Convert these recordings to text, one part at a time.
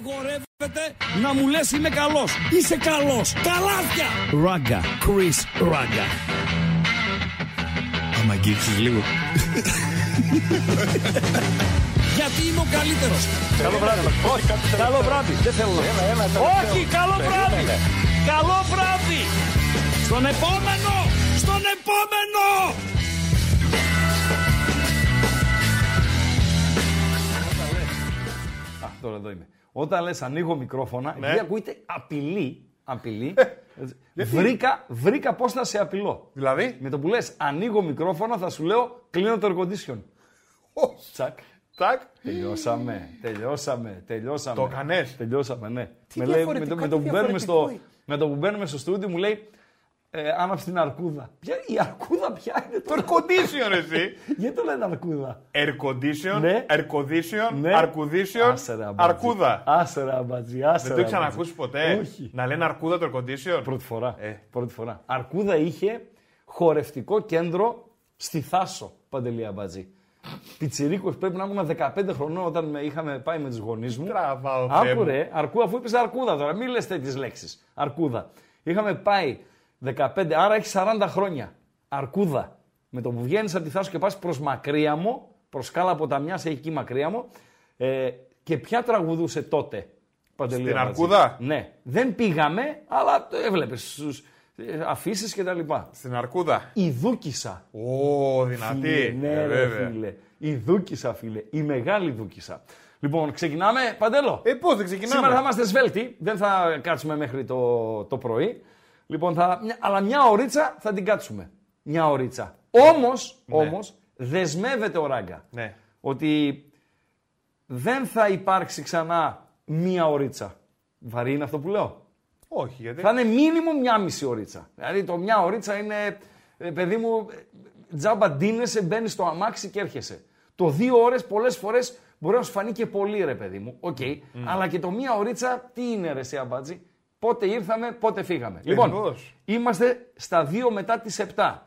Απαγορεύεται να μου λες είμαι καλός. Είσαι καλός. Καλάθια. Ράγκα. Chris Ράγκα. Άμα αγγίξεις λίγο. Γιατί είμαι ο καλύτερος. Καλό βράδυ. Όχι, καλό βράδυ. Δεν θέλω να. Όχι, καλό βράδυ. Καλό βράδυ. Στον επόμενο. Στον επόμενο. Α, τώρα εδώ είμαι. Όταν λες ανοίγω μικρόφωνα, Ναι. επειδή ακούγεται απειλή, απειλή, βρήκα, βρήκα πώς να σε απειλώ. Δηλαδή; Με το που λες ανοίγω μικρόφωνα θα σου λέω κλείνω το air condition. Τσακ. Τάκ. Τελειώσαμε, τελειώσαμε, τελειώσαμε. Το έκανες; Τελειώσαμε, ναι. Τι με, λέει, με, το, διαφορετικό, με, το τι που μπαίνουμε διαφορετικό στο, με το που μπαίνουμε στο στούντιο μου λέει ε, άναψε την αρκούδα. Ποια, η αρκούδα ποια είναι Το το... air condition εσύ. Γιατί το λένε αρκούδα; Air condition, Ναι. air condition, Ναι. αρκουδίσιο, Άσε ρε, αμπατζή. αρκούδα. Άσε ρε, αμπατζή, άσε Δεν ρε, το έχεις αμπατζή. ξανακούσει ποτέ. Όχι. Να λένε αρκούδα το air condition. Πρώτη φορά. Ε. Πρώτη φορά. Αρκούδα είχε χορευτικό κέντρο στη Θάσο, Παντελή Αμπατζή. Πιτσιρίκος πρέπει να ήμουν 15 χρονών όταν με είχαμε πάει με τους γονείς μου. Τραβάω, Θεέ Άκου μου. ρε, αρκούδα, αφού είπες αρκούδα τώρα, μην λες τέτοιες λέξεις. Αρκούδα. Είχαμε πάει 15, άρα έχει 40 χρόνια. Αρκούδα. Με το που βγαίνεις από τη Θάσο και πας προς Μακρύαμο, προς Κάλα Ποταμιάς, έχει εκεί Μακρύαμο, ε, και ποια τραγουδούσε τότε. Παντελή Στην Αμπατζή. Αρκούδα; Ναι. Δεν πήγαμε, αλλά το έβλεπες στους ε, αφήσεις και τα λοιπά. Στην αρκούδα; Η Δούκησα. Ω, δυνατή. Φίλε, ναι, Ε, ρε, βέβαια. φίλε. Η Δούκησα, φίλε. Η μεγάλη Δούκησα. Λοιπόν, ξεκινάμε. Παντέλο. Ε, πώς δεν ξεκινάμε; Σήμερα θα είμαστε σβέλτοι. Δεν θα κάτσουμε μέχρι το, το πρωί. Λοιπόν, θα, μια- αλλά μια ωρίτσα θα την κάτσουμε. Μια ωρίτσα. Όμως, όμως, δεσμεύεται ο Ράγκα. Ναι. Ότι δεν θα υπάρξει ξανά μία ωρίτσα. Βαρύ είναι αυτό που λέω; Όχι, γιατί. Θα είναι μίνιμουμ μιάμιση ωρίτσα. Δηλαδή το μια ωρίτσα είναι, ε, παιδί μου, ε, τζάμπα ντύνεσαι, μπαίνεις στο αμάξι και έρχεσαι. Το δύο ώρες πολλές φορές μπορεί να σου φανεί και πολύ, ρε παιδί μου. Οκ. Αλλά και το μία ωρίτσα, τι είναι, ρε, Αμπατζή; Πότε ήρθαμε, πότε φύγαμε. Λοιπόν, Ακριβώς. είμαστε στα δύο μετά τις 7.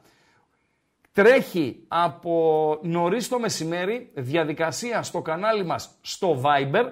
Τρέχει από νωρίς το μεσημέρι διαδικασία στο κανάλι μας στο Viber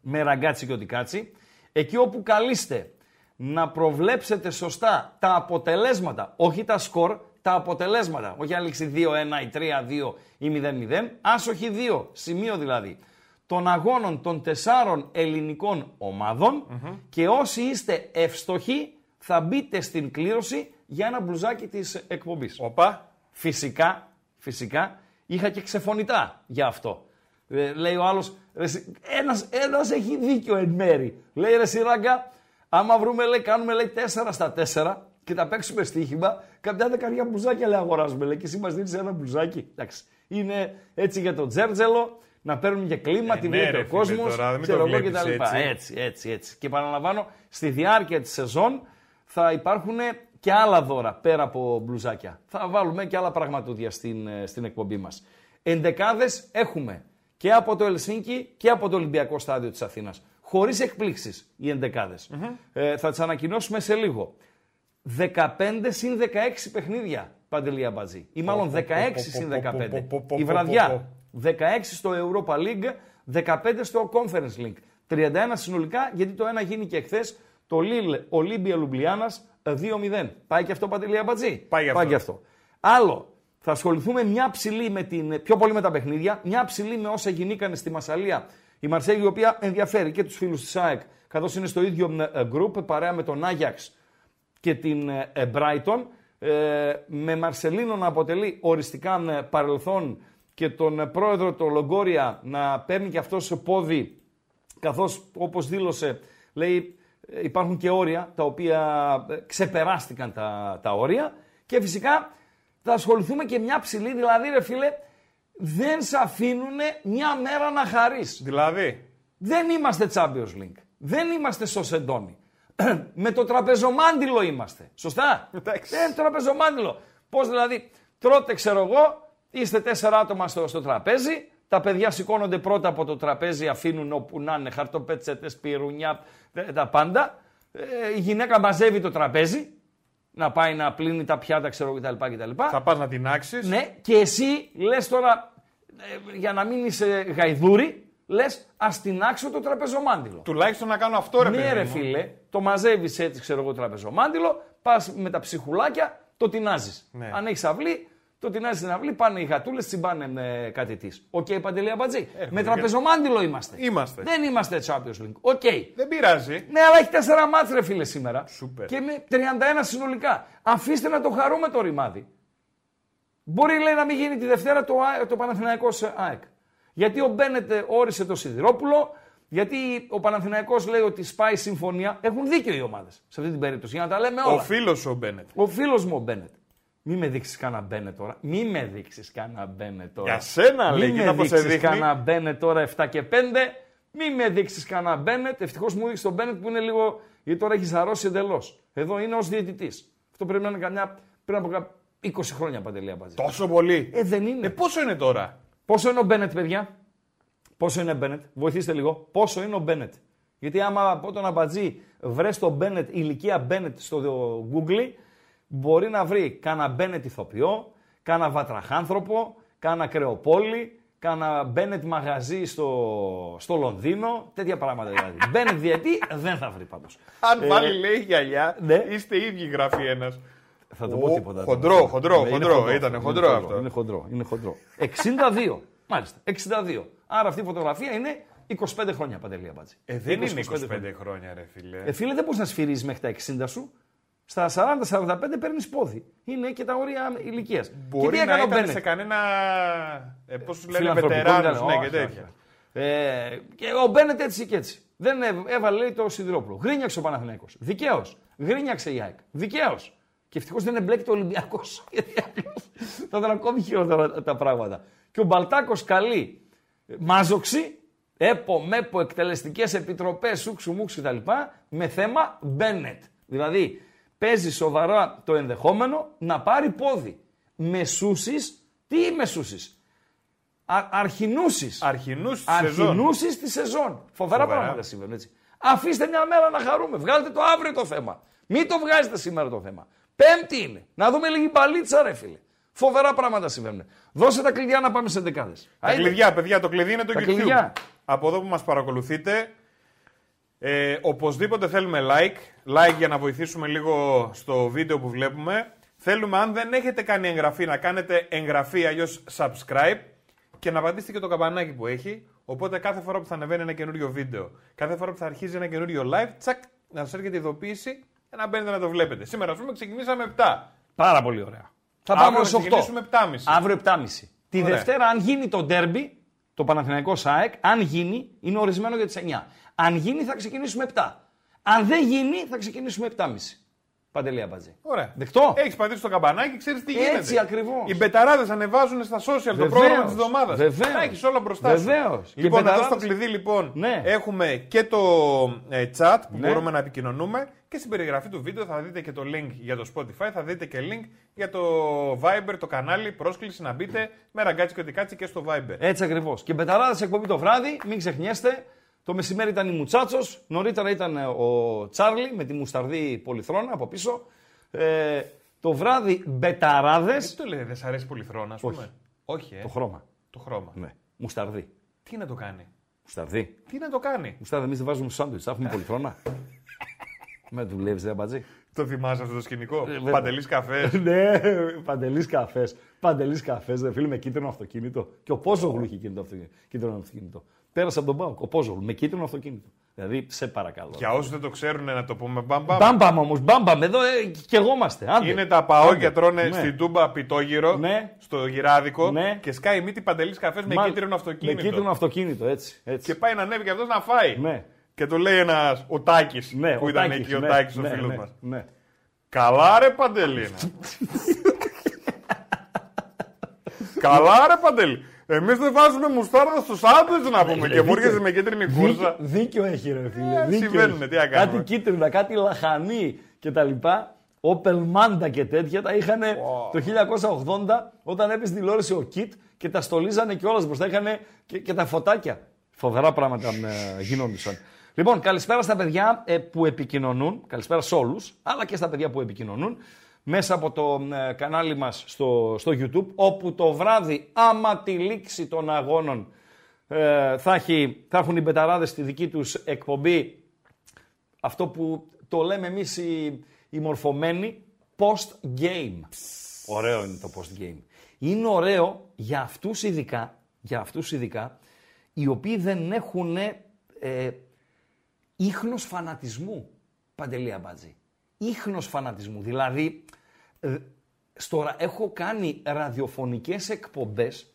με ραγκάτσι και οτικάτσι, εκεί όπου καλείστε να προβλέψετε σωστά τα αποτελέσματα, όχι τα σκορ, τα αποτελέσματα. Όχι αν λήξει 2-1 ή 3-2 ή 0-0, άσοχη 2, σημείο δηλαδή, των αγώνων των τεσσάρων ελληνικών ομάδων και όσοι είστε ευστοχοί θα μπείτε στην κλήρωση για ένα μπλουζάκι της εκπομπής. Οπα. Φυσικά, φυσικά, είχα και ξεφωνητά για αυτό. Ε, λέει ο άλλος, «Ρε εσύ, ένας, ένας έχει δίκιο εν μέρη. Λέει ρε Σιράγκα, άμα βρούμε, λέει, κάνουμε λέει 4 στα 4 και τα παίξουμε στοίχημα, κάποια δεκαριά μπουζάκια λέει αγοράζουμε. Λέει, και εσύ μας δίνεις ένα μπουζάκι. Εντάξει, είναι έτσι για το τζέρτζελο, να παίρνουν και κλίμα, Ε, τη ναι, βλέπει ρε, ο φίλε, κόσμος. τώρα, μην το βλέπεις έτσι. έτσι. έτσι, έτσι, έτσι. Και επαναλαμβάνω, στη διάρκεια της σεζόν θα υπάρχουν και άλλα δώρα πέρα από μπλουζάκια. Θα βάλουμε και άλλα πραγματούδια στην, ε, στην εκπομπή μας. Εντεκάδες έχουμε και από το Ελσίνκι και από το Ολυμπιακό Στάδιο της Αθήνας. Χωρίς εκπλήξεις οι εντεκαδες Ε, θα τις ανακοινώσουμε σε λίγο. 15 συν 16 παιχνίδια, Παντελία Μπατζή. Ή μάλλον 16 συν 15. Η βραδιά. 16 στο Europa League, 15 στο Conference League. 31 συνολικά, γιατί το ένα γίνει και εχθέ το Lille Olympia Λουμπλιάνα 2-0. Πάει και αυτό, Παντελία Μπατζή. Πάει και αυτό. Άλλο, θα ασχοληθούμε μια ψηλή με την, πιο πολύ με τα παιχνίδια, μια ψηλή με όσα γινήκανε στη Μασαλία. Η Μαρσέγη, η οποία ενδιαφέρει και τους φίλους της ΑΕΚ, καθώς είναι στο ίδιο ε, group, παρέα με τον Άγιαξ και την ε, Brighton, ε, με Μαρσελίνο να αποτελεί οριστικά ε, παρελθόν και τον ε, πρόεδρο το Λογκόρια να παίρνει και αυτός σε πόδι, καθώς όπως δήλωσε, λέει ε, υπάρχουν και όρια τα οποία ε, ξεπεράστηκαν τα, τα όρια και φυσικά θα ασχοληθούμε και μια ψηλή, δηλαδή ρε φίλε, δεν σε αφήνουν μια μέρα να χαρείς. Δηλαδή; Δεν είμαστε Champions League. Δεν είμαστε στο Σεντόνι. Με το τραπεζομάντιλο είμαστε. Σωστά; Εντάξει. Δεν τραπεζομάντιλο. Πώς δηλαδή, τρώτε, ξέρω εγώ, είστε τέσσερα άτομα στο, στο τραπέζι. Τα παιδιά σηκώνονται πρώτα από το τραπέζι, αφήνουν όπου να είναι, χαρτοπέτσετες, πυρουνιά, ε, τα πάντα. Ε, η γυναίκα μαζεύει το τραπέζι, να πάει να πλύνει τα πιάτα, ξέρω κτλ. κτλ. Θα πας να την άξεις. Ναι, και εσύ λες τώρα, ε, για να μην είσαι γαϊδούρη, λες ας τεινάξω το τραπεζομάντιλο. Τουλάχιστον να κάνω αυτό ρε Ναι, παιδί ρε μου. φίλε, το μαζεύεις έτσι, ξέρω εγώ, τραπεζομάντιλο, πας με τα ψυχουλάκια, το τεινάζεις. Ναι. Αν έχεις αυλή, το τινάζει στην αυλή, πάνε οι γατούλες, τσιμπάνε με κάτι της. Οκ, Παντελή Αμπατζή. με τραπεζομάντιλο είμαστε. Είμαστε. Δεν είμαστε Champions League. Ok. Δεν πειράζει. Ναι, αλλά έχει τέσσερα ματς ρε φίλε σήμερα. Σούπερ. Και με 31 συνολικά. Αφήστε να το χαρούμε το ρημάδι. Μπορεί λέει να μην γίνει τη Δευτέρα το, Α- το Παναθηναϊκός ΑΕΚ. Γιατί ο Μπένετ ε, όρισε το Σιδηρόπουλο, γιατί ο Παναθηναϊκός λέει ότι σπάει συμφωνία. Έχουν δίκιο οι ομάδες σε αυτή την περίπτωση. Για να τα λέμε όλα. Ο φίλος ο Μπένετ. Ο φίλος μου ο Μπένετ. Μη με δείξεις κανένα Μπένετ τώρα. Μη με δείξεις κανένα Μπένετ τώρα. Για σένα, Μη λέει, με κοίτα πώς σε δείξεις δείχνει. κανένα Μπένετ τώρα 7 και 5. Μη με δείξεις κανένα Μπένετ. Ευτυχώς μου δείξει τον Μπένετ που είναι λίγο. γιατί τώρα έχει ζαρώσει εντελώς. Εδώ είναι ως διαιτητής. Αυτό πρέπει να είναι καμιά. πριν από κα- 20 χρόνια παντελή αμπατζή. Τόσο πολύ; Ε, δεν είναι. Ε, πόσο είναι τώρα; Πόσο είναι ο Μπένετ, παιδιά; Πόσο είναι ο Μπένετ; Βοηθήστε λίγο. Πόσο είναι ο Μπένετ; Γιατί άμα από τον αμπατζή βρες τον Μπένετ, ηλικία Μπένετ στο Google, μπορεί να βρει κάνα Μπένετ ηθοποιό, κάνα βατραχάνθρωπο, κάνα κρεοπόλη, κάνα Μπένετ μαγαζί στο, στο Λονδίνο, τέτοια πράγματα δηλαδή. Μπένετ διετή δεν θα βρει πάντως. Αν Ε, πάλι λέει γυαλιά, ναι. είστε ίδιοι γράφει ένας. Θα το Ω, πω τίποτα. χοντρό, χοντρό, Ναι, είναι χοντρό, ήτανε είναι χοντρό αυτό. Είναι χοντρό, είναι χοντρό. 62. Μάλιστα, 62. Άρα αυτή η φωτογραφία είναι 25 χρόνια παντελή αμπάτζη. Ε, δεν 20, είναι 25 χρόνια. χρόνια, ρε φίλε. Ε, φίλε, δεν μπορείς να σφυρίζεις μέχρι τα 60 σου. Στα 40-45 παίρνεις πόδι. Είναι και τα όρια ηλικίας. και Μπορεί τι να έκανε ο ήταν Μπένετ; σε κανένα. Ε, Πώς τους λένε, Φιλανθρωπικό βετεράνους, ήταν. ναι, Όχι, και όχι, τέτοια. όχι. Ε, και ο Μπένετ έτσι και έτσι. Δεν έβ- έβαλε λέει, το Σιδηρόπουλο. Γρίνιαξε ο Παναθηναίκος. Δικαίως. Γρίνιαξε η ΑΕΚ. Δικαίως. Και ευτυχώς δεν εμπλέκεται ο Ολυμπιακός. Γιατί αλλιώς θα ήταν ακόμη χειρότερα τα- τα πράγματα. Και ο Μπαλτάκος καλεί μάζοξη, έπο, μέπο, εκτελεστικές επιτροπές, σούξου, μουξου κτλ. με θέμα Μπένετ. Δηλαδή παίζει σοβαρά το ενδεχόμενο να πάρει πόδι. Μεσούσει, τι μεσούσει. Αρχινούσει. Αρχινούς της σεζόν. Αρχινούσει της σεζόν. Φοβερά Φοβερά. πράγματα συμβαίνουν έτσι. Αφήστε μια μέρα να χαρούμε. Βγάλτε το αύριο το θέμα. Μην το βγάζετε σήμερα το θέμα. Πέμπτη είναι. Να δούμε λίγη μπαλίτσα, ρε φίλε. Φοβερά πράγματα συμβαίνουν. Δώσε τα κλειδιά να πάμε σε δεκάδες. Τα κλειδιά, παιδιά, το κλειδί είναι το Τα YouTube. κλειδιά. Από εδώ που μας παρακολουθείτε, ε, οπωσδήποτε θέλουμε like. Like για να βοηθήσουμε λίγο στο βίντεο που βλέπουμε. Θέλουμε, αν δεν έχετε κάνει εγγραφή, να κάνετε εγγραφή, αλλιώς subscribe και να πατήσετε και το καμπανάκι που έχει. Οπότε κάθε φορά που θα ανεβαίνει ένα καινούριο βίντεο, κάθε φορά που θα αρχίζει ένα καινούριο live, τσακ, να σας έρχεται ειδοποίηση και να μπαίνετε να το βλέπετε. Σήμερα, ας πούμε, ξεκινήσαμε 7. Πάρα πολύ ωραία. Θα Αύριο πάμε θα στου 8. ξεκινήσουμε 7.30. Αύριο 7.30. Τη Ωραία. Δευτέρα, αν γίνει το ντέρμπι, το Παναθηναϊκός ΣΑΕΚ, αν γίνει, είναι ορισμένο για τις 9. Αν γίνει, θα ξεκινήσουμε 7. Αν δεν γίνει, θα ξεκινήσουμε 7.30. Παντελή Αμπατζή. Ωραία. Δεκτό. Έχεις πατήσει το καμπανάκι, ξέρεις τι γίνεται. Έτσι ακριβώς. Οι μπεταράδες ανεβάζουν στα social το Βεβαίως. πρόγραμμα της εβδομάδας. Βεβαίως. Τα έχεις όλα μπροστά σου. Βεβαίως. Και Λοιπόν, εδώ μπεταράδες- στο κλειδί λοιπόν Ναι. έχουμε και το ε, chat που Ναι. μπορούμε να επικοινωνούμε και στην περιγραφή του βίντεο θα δείτε και το link για το Spotify, θα δείτε και link για το Viber, το κανάλι, πρόσκληση να μπείτε Με Ραγκάτση κι ό,τι Κάτσει και στο Viber. Έτσι ακριβώς. Και Betarades εκπομπή το βράδυ, μην ξεχνιέστε. Το μεσημέρι ήταν η Μουτσάτσος, νωρίτερα ήταν ε, ο Τσάρλι με τη μουσταρδί πολυθρόνα από πίσω. Ε, το βράδυ Betarades. Τι το λέει, δεν σ' αρέσει πολυθρόνα, ας πούμε; Όχι, ε. Το χρώμα. Το χρώμα. Ναι. Μουσταρδί. Τι να το κάνει; Μουσταρδί. Τι να το κάνει; Μουσταρδί, εμείς δεν βάζουμε σάντουιτς, θα έχουμε πολυθρόνα. Με δουλεύεις, δεν μπατζή. Το θυμάσαι αυτό το σκηνικό; βέβαια. Παντελής καφές. ναι, παντελής καφές. Παντελής καφές, δε φίλε με κίτρινο αυτοκίνητο. Και ο Πόζογλου είχε κίνητο αυτοκίνητο. κίτρινο αυτοκίνητο. Πέρασε από τον Πάοκ. Ο Πόζογλου με κίτρινο αυτοκίνητο. Δηλαδή, σε παρακαλώ. Για όσους δεν το ξέρουν, να το πούμε μπαμπαμ. Μπάμπαμ όμως, μπάμπαμ. Εδώ ε, κι εγώ είμαστε. Άντε. Είναι τα παόκια Άντε. τρώνε Ναι. στην τούμπα πιτόγυρο, Ναι. στο γυράδικο Ναι. και σκάει μύτη παντελής καφές με Μα- κίτρινο αυτοκίνητο. Με κίτρινο αυτοκίνητο, έτσι. έτσι. Και πάει να ανέβει και αυτός να φάει. Ναι. Και του λέει ένας ο Τάκης ναι, που ο ήταν Τάκης, εκεί ο ναι, Τάκης ο ναι, φίλος ναι, μας. Ναι. Καλά ρε Παντελίνα. Καλά ρε Παντελή. Εμείς δεν βάζουμε μουστάρδα στο σάντουιτ να πούμε και μου έρχεσαι με κίτρινη κούρσα. Δίκιο, δίκιο έχει ρε φίλε. Ε, δίκιο συμβαίνουνε, έχει. τι να κάνουμε. Κάτι κίτρινα, κάτι λαχανή κτλ. Όπελ Μάντα και τέτοια τα είχαν το 1980 όταν έπεσε τηλεόραση ο Κιτ και τα στολίζανε κιόλας μπροστά. Είχαν και, και τα φωτάκια. Φοβερά πράγματα ε, γινόντουσαν. Λοιπόν, καλησπέρα στα παιδιά ε, που επικοινωνούν. Καλησπέρα σε όλους, αλλά και στα παιδιά που επικοινωνούν μέσα από το ε, κανάλι μας στο, στο YouTube, όπου το βράδυ, άμα τη λήξη των αγώνων, Ε, θα, έχει, θα έχουν οι μπεταράδες στη δική τους εκπομπή αυτό που το λέμε εμείς οι, οι μορφωμένοι post-game. Ωραίο είναι το post-game. Είναι ωραίο για αυτούς ειδικά, για αυτούς ειδικά οι οποίοι δεν έχουν ε, ίχνος φανατισμού, Παντελή Αμπάτζη. Ίχνος φανατισμού. Δηλαδή, ε, στο, έχω κάνει ραδιοφωνικές εκπομπές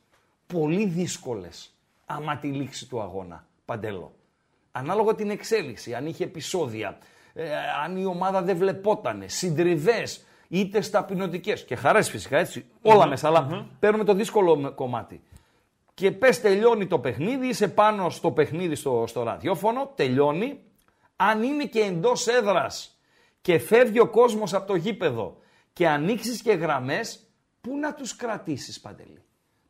πολύ δύσκολες άμα τη λήξη του αγώνα, Παντέλο. Ανάλογα την εξέλιξη, αν είχε επεισόδια, ε, αν η ομάδα δεν βλεπότανε, συντριβές, είτε στα ποινωτικέ. Και χαρές φυσικά έτσι, όλα μέσα, αλλά παίρνουμε το δύσκολο κομμάτι. Και πες τελειώνει το παιχνίδι, είσαι πάνω στο παιχνίδι στο, στο ραδιόφωνο, τελειώνει. Αν είναι και εντός έδρας και φεύγει ο κόσμος από το γήπεδο και ανοίξεις και γραμμές, πού να τους κρατήσεις, Παντελή;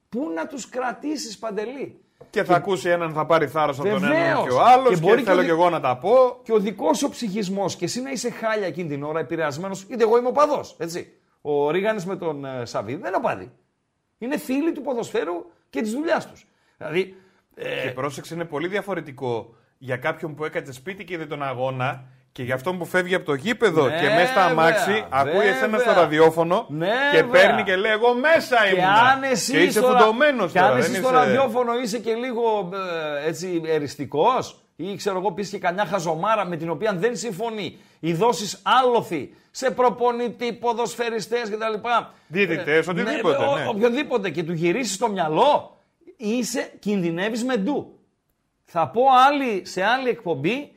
Πού να τους κρατήσεις, Παντελή; Και θα ακούσει έναν, θα πάρει θάρρος από τον έναν και ο άλλος. Και, και, και θέλω και εγώ να τα πω. Και ο δικός σου ψυχισμός και εσύ να είσαι χάλια εκείνη την ώρα, επηρεασμένος. Είτε εγώ είμαι ο παδός. Έτσι. Ο Ρίγανης με τον ε, Σαββίδη δεν είναι οπαδί. Είναι φίλοι του ποδοσφαίρου και της δουλειάς τους. Δηλαδή. Ε... Και πρόσεξε, είναι πολύ διαφορετικό για κάποιον που έκατσε σπίτι και είδε τον αγώνα και για αυτόν που φεύγει από το γήπεδο ναι, και μέσα στα αμάξι, ακούει εσένα στο ραδιόφωνο ναι, και παίρνει και λέει: Εγώ μέσα ήμουν. Και αν εσύ και είσαι φουντωμένος Και αν εσύ στο ραδιόφωνο είσαι και λίγο ε, έτσι εριστικός ή ξέρω εγώ πεις και κανιά χαζομάρα με την οποία δεν συμφωνεί ή δώσει άλοθη σε προπονητή, ποδοσφαιριστές κτλ. Διαιτητές, ε, οτιδήποτε. Ναι, ναι. Οποιοδήποτε και του γυρίσεις το μυαλό, είσαι, κινδυνεύεις με ντου. Θα πω άλλη, σε άλλη εκπομπή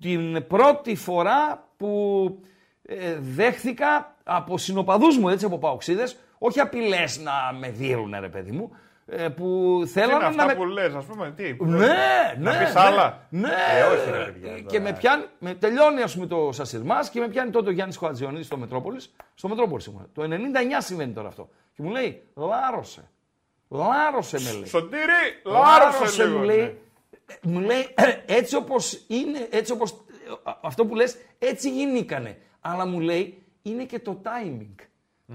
την πρώτη φορά που ε, δέχθηκα από συνοπαδούς μου, έτσι, από παοξίδες, όχι απειλές να με δίρουν, ρε παιδί μου, ε, που θέλανε να αυτά με... που λες, ας πούμε, τι, ναι, ναι, να ναι, πεις άλλα; Ναι, ε, όχι, ρε, παιδιά, και με πιάνει, με τελειώνει ας πούμε το Σασιρμάς και με πιάνει τότε ο Γιάννης Χωατζιονίδης στο Μετρόπολης, στο Μετρόπολης ήμουν. Το 99 συμβαίνει τώρα αυτό. Και μου λέει, λάρωσε. Λάρωσε με λέει. Σωτήρι, λάρωσε, λάρωσε μου λέει. Ναι. Μου λέει, έτσι όπως είναι, έτσι όπως αυτό που λες έτσι γίνηκανε. Αλλά μου λέει είναι και το timing.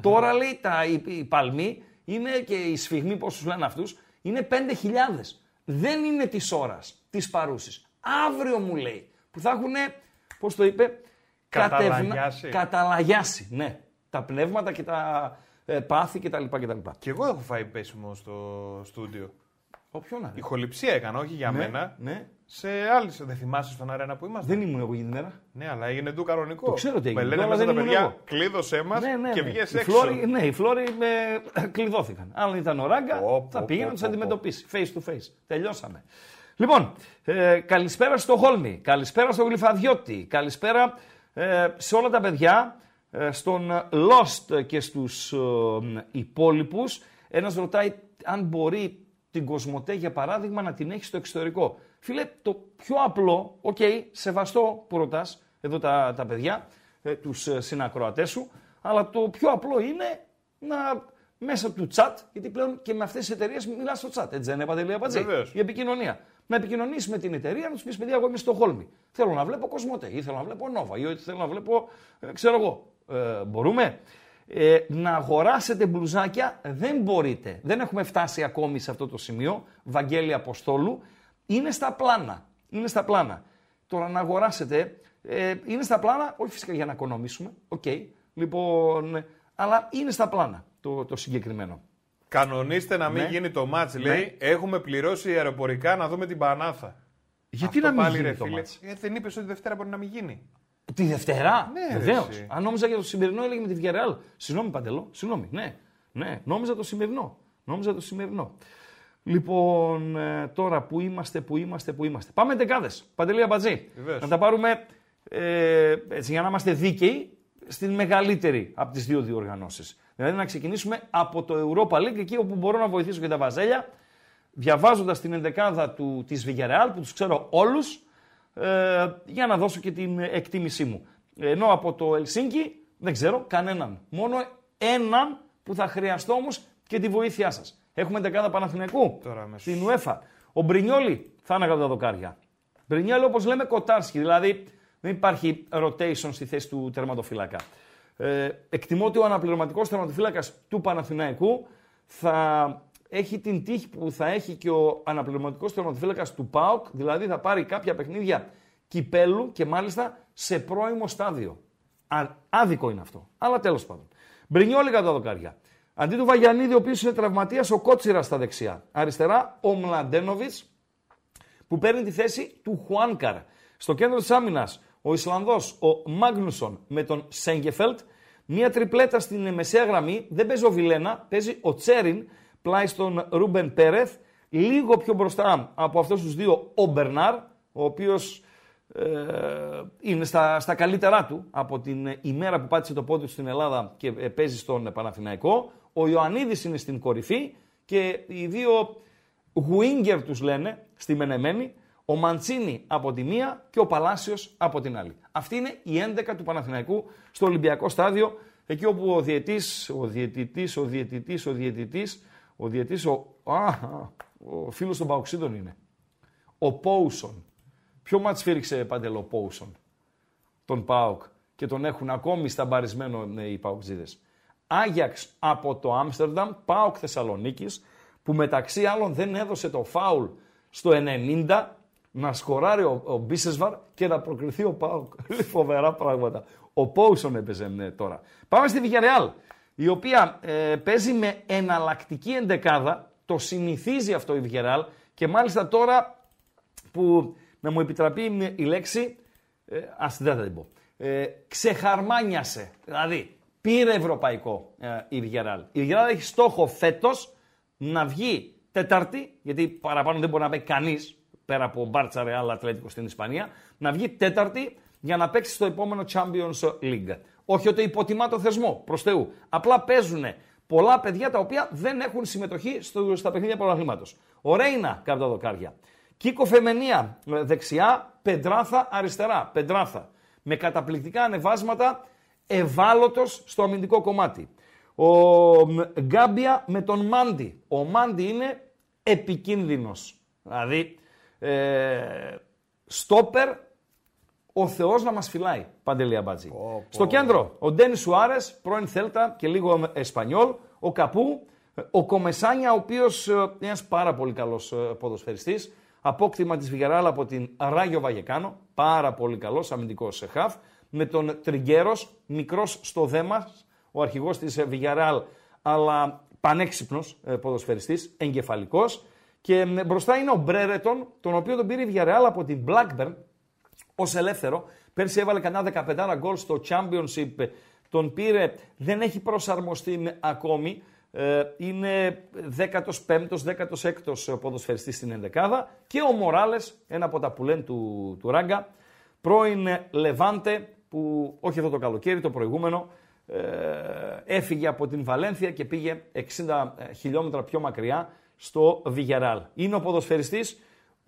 Τώρα λέει τα, οι, οι παλμοί είναι και οι σφιγμοί, πώς τους λένε αυτούς, είναι 5.000. Δεν είναι της ώρας, της παρούσης. Αύριο μου λέει, που θα έχουν, πώς το είπε, καταλαγιάσει. καταλαγιάσει, ναι. Τα πνεύματα και τα ε, πάθη κτλ. Και εγώ έχω φάει πέσιμο στο στούντιο. Όποιο να Ηχοληψία έκανα, όχι για ναι, μένα. Ναι. Σε άλλη, δεν θυμάσαι στον αρένα που είμαστε; Δεν ήμουν εγώ την ημέρα. Ναι, αλλά έγινε του κανονικό. Το ξέρω τι έγινε. Με λένε μέσα τα παιδιά, κλείδωσέ μας ναι, ναι, και ναι. βγες οι έξω. Φλόροι, ναι, οι φλόροι με... κλειδώθηκαν. Αν ήταν ο Ράγκα, θα πήγαινε να τους αντιμετωπίσει. Face to face. Τελειώσαμε. Λοιπόν, ε, καλησπέρα Στοκχόλμη, καλησπέρα στο Γλυφαδιώτη, καλησπέρα ε, σε όλα τα παιδιά, ε, στον Lost και στους ε, υπόλοιπους. Ένας ρωτάει αν μπορεί την Κοσμοτέ, για παράδειγμα, να την έχει στο εξωτερικό. Φίλε, το πιο απλό, OK, okay, σεβαστό που ρωτάς εδώ τα, τα παιδιά, ε, τους ε, συνακροατές σου, αλλά το πιο απλό είναι να μέσω του chat, γιατί πλέον και με αυτές τις εταιρείες μιλάς στο chat. Έτσι δεν είναι Παντελή Αμπατζή; Η επικοινωνία. Να επικοινωνήσει με την εταιρεία, να τους πεις: Παιδιά, εγώ είμαι Στοκχόλμη. Θέλω να βλέπω Κοσμοτέ, ή θέλω να βλέπω Nova, ή ότι θέλω να βλέπω, ε, ξέρω εγώ. Ε, μπορούμε; Ε, να αγοράσετε μπλουζάκια δεν μπορείτε. Δεν έχουμε φτάσει ακόμη σε αυτό το σημείο. Βαγγέλη Αποστόλου. Είναι στα πλάνα. Είναι στα πλάνα. Τώρα να αγοράσετε, ε, είναι στα πλάνα, όχι φυσικά για να οικονομήσουμε, OK, okay. λοιπόν, αλλά είναι στα πλάνα το, το συγκεκριμένο. Κανονίστε να μην Ναι. γίνει το μάτς, Ναι. λέει. Έχουμε πληρώσει αεροπορικά να δούμε την Πανάθα. Γιατί Αυτό να μην πάλι, γίνει ρε το φίλε; μάτς. Ε, δεν είπες ότι Δευτέρα μπορεί να μην γίνει. Τη Δευτέρα, Ναι, ρε, βεβαίως. εσύ. Αν νόμιζα για το σημερινό, έλεγε με τη Villarreal. Συγγνώμη, Παντελό, συγγνώμη. Ναι, ναι, νόμιζα το σημερινό. Νόμιζα το σημερινό. Λοιπόν, ε, τώρα που είμαστε, που είμαστε, που είμαστε. Πάμε δεκάδες. Παντελή Αμπατζή. Βεβαίως. Να τα πάρουμε ε, έτσι, για να είμαστε δίκαιοι στην μεγαλύτερη από τις δύο διοργανώσεις. Δηλαδή να ξεκινήσουμε από το Europa League, εκεί όπου μπορώ να βοηθήσω και τα βαζέλια, διαβάζοντας την ενδεκάδα του, της Villarreal, που τους ξέρω όλους, ε, για να δώσω και την εκτίμησή μου. Ενώ από το Ελσίνκι δεν ξέρω κανέναν. Μόνο έναν που θα χρειαστώ όμως και τη βοήθειά σας. Έχουμε δεκάδα Παναθηναϊκού Τώρα αμέσως. στην UEFA. Ο Μπρινιόλι θα είναι κατά τα δοκάρια. Μπρινιόλι όπως λέμε κοτάρσκι, δηλαδή δεν υπάρχει rotation στη θέση του τερματοφύλακα. Ε, εκτιμώ ότι ο αναπληρωματικός τερματοφύλακας του Παναθηναϊκού θα έχει την τύχη που θα έχει και ο αναπληρωματικός τερματοφύλακας του ΠΑΟΚ, δηλαδή θα πάρει κάποια παιχνίδια κυπέλου και μάλιστα σε πρώιμο στάδιο. Α, άδικο είναι αυτό. Αλλά τέλος πάντων. Μπρινιόλι κατά δοκάρια. Αντί του Βαγιανίδη, ο οποίος είναι τραυματίας, ο Κότσιρας στα δεξιά. Αριστερά, ο Μλαντένοβιτς, που παίρνει τη θέση του Χουάνκαρ. Στο κέντρο της άμυνας, ο Ισλανδός, ο Μάγνουσον με τον Σέγκεφελτ. Μία τριπλέτα στην μεσαία γραμμή. Δεν παίζει ο Βιλένα, παίζει ο Τσέριν πλάι στον Ρούμπεν Πέρεθ. Λίγο πιο μπροστά από αυτούς τους δύο ο Μπερνάρ, ο οποίος ε, είναι στα, στα καλύτερά του από την ημέρα που πάτησε το πόδι του στην Ελλάδα και ε, παίζει στον Παναθηναϊκό. Ο Ιωαννίδης είναι στην κορυφή και οι δύο Γουίνγκερ τους λένε στη Μενεμένη, ο Μαντσίνη από τη μία και ο Παλάσιος από την άλλη. Αυτή είναι η 11 του Παναθηναϊκού στο Ολυμπιακό στάδιο, εκεί όπου ο διαιτής, ο διαιτητής, ο διαιτητής, ο διαιτητής, ο διαιτητής, ο, α, ο φίλος των Παοξίδων είναι, ο Πόουσον. Ποιο μάτς φύριξε παντελό Πόουσον, τον Πάοκ και τον έχουν ακόμη σταμπαρισμένο ναι, οι Παοξίδες. Άγιαξ από το Άμστερνταμ, Πάοκ Θεσσαλονίκης, που μεταξύ άλλων δεν έδωσε το φάουλ στο 90 να σκοράρει ο, ο Μπίσεσβαρ και να προκριθεί ο Πάοκ. Φοβερά πράγματα. Ο Πόουσον έπαιζε ναι, τώρα. Πάμε στη Βιγιαρεάλ, η οποία ε, παίζει με εναλλακτική εντεκάδα. Το συνηθίζει αυτό η Βιγιαρεάλ και μάλιστα τώρα που να μου επιτραπεί η λέξη, ε, ας δεν θα την πω, ε, ξεχαρμάνιασε. Δηλαδή, πήρε ευρωπαϊκό ε, η Βιγεράλ. Η Βιγεράλ έχει στόχο φέτος να βγει τέταρτη, γιατί παραπάνω δεν μπορεί να πει κανείς πέρα από Μπάρτσα Ρεάλ Ατλέτικο στην Ισπανία, να βγει τέταρτη για να παίξει στο επόμενο Champions League. Όχι ότι υποτιμά το θεσμό, προς Θεού. Απλά παίζουν πολλά παιδιά τα οποία δεν έχουν συμμετοχή στο, στα παιχνίδια πρωταθλήματος. Ο Ρέινα κάτω τα δοκάρια. Κίκο Φεμενία δεξιά, Πεντράθα αριστερά. Πεντράθα. Με καταπληκτικά ανεβάσματα ευάλωτος στο αμυντικό κομμάτι. Ο Γκάμπια με τον Μάντι. Ο Μάντι είναι επικίνδυνος. Δηλαδή, ε, στόπερ, ο Θεός να μας φυλάει, Παντελή Αμπάτζη. Στο κέντρο, ο Ντένι Σουάρες, πρώην Θέλτα και λίγο Εσπανιόλ, ο Καπού, ο Κομεσάνια, ο οποίος είναι ένας πάρα πολύ καλός ε, ποδοσφαιριστής, απόκτημα της Βιγεράλ από την Ράγιο Βαγεκάνο, πάρα πολύ καλός αμυντικός χαφ, με τον Τριγκέρος, μικρός στο δέμα, ο αρχηγός της Βιγιαράλ, αλλά πανέξυπνος ε, ποδοσφαιριστής, εγκεφαλικός. Και μπροστά είναι ο Μπρέρετον, τον οποίο τον πήρε η Βιγιαράλ από την Blackburn ως ελεύθερο. Πέρσι έβαλε κανένα 15 γκολ στο Championship. Τον πήρε, δεν έχει προσαρμοστεί ακόμη. Ε, είναι 15ο, 16ο ποδοσφαιριστής στην 11 και ο Μοράλες, ένα από τα που λένε του, του Ράγκα, πρώην Λεβάντε, που όχι εδώ το καλοκαίρι, το προηγούμενο, ε, έφυγε από την Βαλένθια και πήγε 60 ε, χιλιόμετρα πιο μακριά στο Βιγεράλ. Είναι ο ποδοσφαιριστής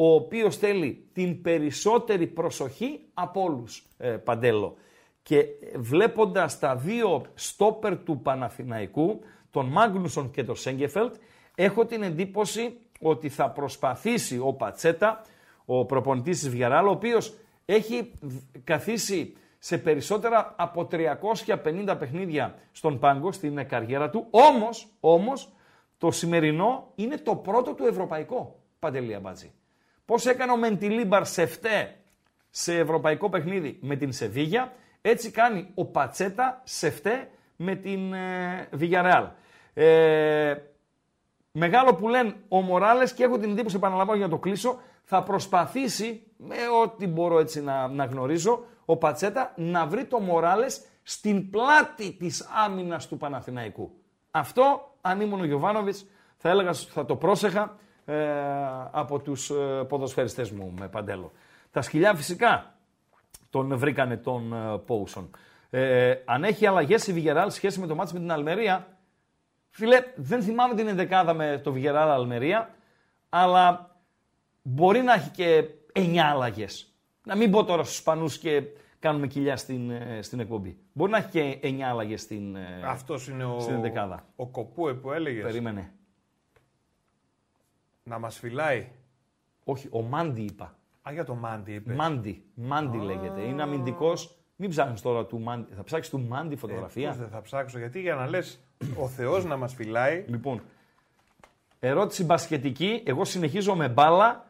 ο οποίος θέλει την περισσότερη προσοχή από όλους, ε, Παντέλο. Και βλέποντας τα δύο στόπερ του Παναθηναϊκού, τον Μάγνουσον και τον Σέγκεφελτ, έχω την εντύπωση ότι θα προσπαθήσει ο Πατσέτα, ο προπονητής της Βιγεράλ, ο οποίος έχει καθίσει σε περισσότερα από 350 παιχνίδια στον πάγκο στην καριέρα του. Όμως, όμως, το σημερινό είναι το πρώτο του ευρωπαϊκό, Παντελία Μπάτζη. Πώς έκανε ο Μεντιλίμπαρ σε φτέ σε ευρωπαϊκό παιχνίδι με την Σεβίγια, έτσι κάνει ο Πατσέτα σε φτέ με την ε, Βιγιαρεάλ. Ε, μεγάλο που λένε ο Μοράλες και έχω την εντύπωση, επαναλαμβάνω για να το κλείσω, θα προσπαθήσει με ό,τι μπορώ έτσι να, να γνωρίζω ο Πατσέτα να βρει το Μοράλες στην πλάτη της άμυνας του Παναθηναϊκού. Αυτό, αν ήμουν ο Γιωβάνοβιτς, θα έλεγα, θα το πρόσεχα ε, από τους ε, ποδοσφαιριστές μου με παντέλο. Τα σκυλιά φυσικά τον βρήκανε τον ε, Πόουσον. Ε, αν έχει αλλαγές η Βιγεράλ σχέση με το μάτι με την Αλμερία, φίλε, δεν θυμάμαι την ενδεκάδα με το Βιγεράλ Αλμερία, αλλά μπορεί να έχει και 9 αλλαγές. Να μην πω τώρα στους Ισπανούς και κάνουμε κοιλιά στην, ε, στην εκπομπή. Μπορεί να έχει και 9 αλλαγές στην, ε, Αυτός είναι ο, στην δεκάδα. ο Κοπούε που έλεγες. Περίμενε. Να μας φυλάει. Όχι, ο Μάντι είπα. Α, για το Μάντι είπες. Μάντι. Μάντι λέγεται. Είναι αμυντικός. Μην ψάχνεις τώρα του Μάντι. Θα ψάξεις του Μάντι Ε, φωτογραφία. πώς δεν θα ψάξω, γιατί για να λες ο Θεός να μας φυλάει. Λοιπόν, Ερώτηση μπασκετική. Εγώ συνεχίζω με μπάλα,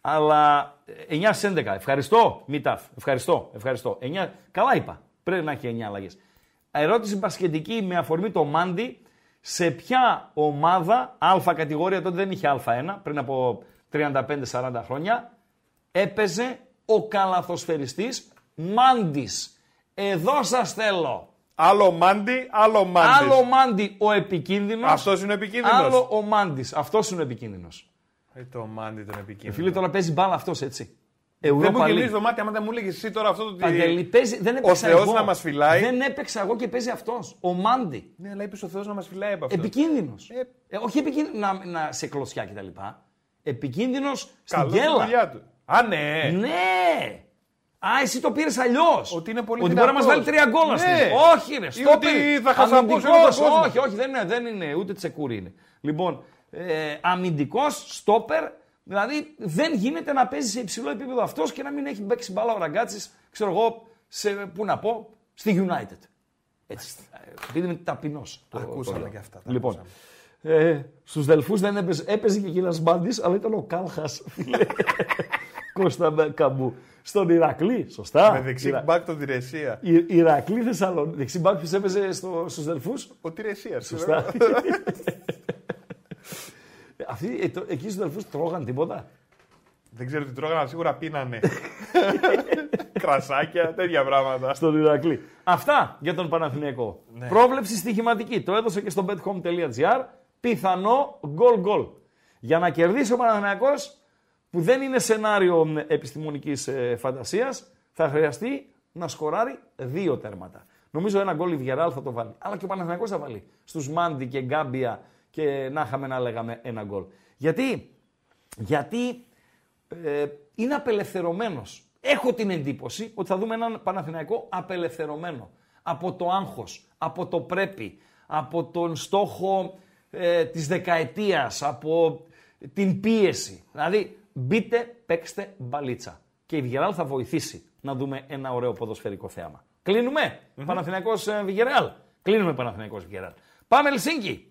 αλλά 9 στις 11. Ευχαριστώ, Μιτάφ. Ευχαριστώ. ευχαριστώ. 9... Καλά είπα. Πρέπει να έχει 9 αλλαγές. Ερώτηση μπασκετική με αφορμή το Μάντι. Σε ποια ομάδα, Α κατηγορία, τότε δεν είχε Α1, πριν από 35-40 χρόνια, έπαιζε ο καλαθοσφαιριστής Μάντις. Εδώ σας θέλω. Άλλο Μάντι, άλλο Μάντι. Άλλο Μάντι ο επικίνδυνος. Αυτός είναι ο επικίνδυνος. Άλλο ο Μάντις. Αυτός είναι ο επικίνδυνος. Ε, το Μάντι τον επικίνδυνο. Φίλε τώρα παίζει μπάλα αυτός έτσι. Δεν μου Europa γυρίζει League. το μάτι άμα δεν μου έλεγε εσύ τώρα αυτό το ότι. Παντελή, παίζει, δεν Ο έπαιξα Θεός εγώ. να μας φυλάει. Δεν έπαιξα εγώ και παίζει αυτός. Ο Μάντι. Ναι, αλλά είπες ο Θεός να μας φυλάει από αυτός. Επικίνδυνος. Ε. όχι επικίνδυνο να, να σε κλωτσιά κτλ. Επικίνδυνος στην Καλό τη γκέλα. δουλειά του. Α, ναι. Ναι! Α, εσύ το πήρες αλλιώς. Ότι είναι πολύ Ότι μπορεί να μας δυνατός. βάλει τρία γκολ. ας Ναι. πούμε. Όχι, ρε. Ή Στο ότι θα χασαπώσει όλο τον κόσμο. Όχι, όχι, δεν είναι, δεν είναι ούτε τσεκούρι είναι. Λοιπόν, ε, αμυντικός, στόπερ, δηλαδή δεν γίνεται να παίζει σε υψηλό επίπεδο αυτός και να μην έχει παίξει μπάλα ο Ραγκάτσης, ξέρω εγώ, σε, πού να πω, στη United. Έτσι. Ε, Επειδή είμαι ταπεινός. Ακούσαμε και αυτά, τα Λοιπόν, ε, στους Δελφούς δεν έπαιζε, έπαιζε και εκείνο Μπάντης, αλλά ήταν ο Κάλχας. Κώστα Μπε- Καμπού. Στον Ηρακλή, σωστά. Με δεξί Ιρα- μπακ τον Τηρεσία. Η- Ηρακλή Θεσσαλονίκη. Δεξί μπακ ποιος έπαιζε στο, στους Δελφούς; Ο Τηρεσίας. Σωστά. Αυτοί ε, το- εκεί στους Δελφούς τρώγαν τίποτα; Δεν ξέρω τι τρώγανε, αλλά σίγουρα πίνανε. Κρασάκια, τέτοια πράγματα. Στον Ηρακλή. Αυτά για τον Παναθηναϊκό. Ναι. Πρόβλεψη στοιχηματική. Το έδωσε και στο bethome.gr. Πιθανό γκολ γκολ. Για να κερδίσει ο Παναθηναϊκός που δεν είναι σενάριο μ, επιστημονικής ε, φαντασίας θα χρειαστεί να σκοράρει δύο τέρματα. Νομίζω ένα γκολ η Βιεράλ θα το βάλει. Αλλά και ο Παναθηναϊκός θα βάλει. Στους Μάντι και Γκάμπια και να είχαμε να λέγαμε ένα γκολ. Γιατί, γιατί ε, είναι απελευθερωμένος. Έχω την εντύπωση ότι θα δούμε έναν Παναθηναϊκό απελευθερωμένο. Από το άγχος, από το πρέπει, από τον στόχο ε, της δεκαετίας, από την πίεση. Δηλαδή, μπείτε, παίξτε μπαλίτσα. Και η Βιγεράλ θα βοηθήσει να δούμε ένα ωραίο ποδοσφαιρικό θέαμα. Κλείνουμε. Παναθηναϊκός ε, Βιγεράλ. Κλείνουμε Παναθηναϊκός Βιγεράλ. Πάμε Ελσίνκι.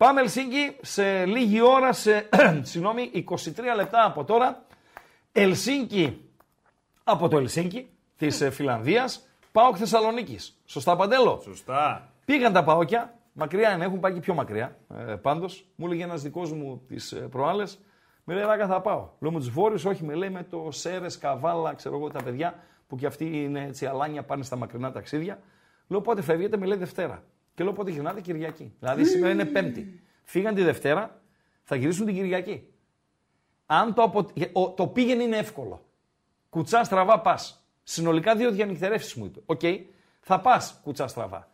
Πάμε Ελσίνκι σε λίγη ώρα, σε, συγγνώμη, 23 λεπτά από τώρα. Ελσίνκι από το Ελσίνκι της ε, Φιλανδίας. Πάοκ Θεσσαλονίκης. Σωστά Παντέλο; Σωστά. Πήγαν τα Πάοκια. Μακριά είναι, έχουν πάει και πιο μακριά. Ε, Πάντως, μου έλεγε ένας δικός μου τις προάλλες, με λέει Ράκα θα πάω. Λέω με τους Βόρειους, όχι, με λέει με το Σέρες, Καβάλα, ξέρω εγώ τα παιδιά που και αυτοί είναι έτσι αλάνια, πάνε στα μακρινά ταξίδια. Λέω πότε φεύγετε, με λέει Δευτέρα. Και λέω πότε γυρνάτε Κυριακή. Δηλαδή σήμερα είναι Πέμπτη. Φύγαν τη Δευτέρα, θα γυρίσουν την Κυριακή. Αν το, απο... ο- το πήγαινε είναι εύκολο. Κουτσά στραβά πας. Συνολικά δύο διανυκτερεύσεις μου είπε. Οκ, θα πας κουτσά στραβά.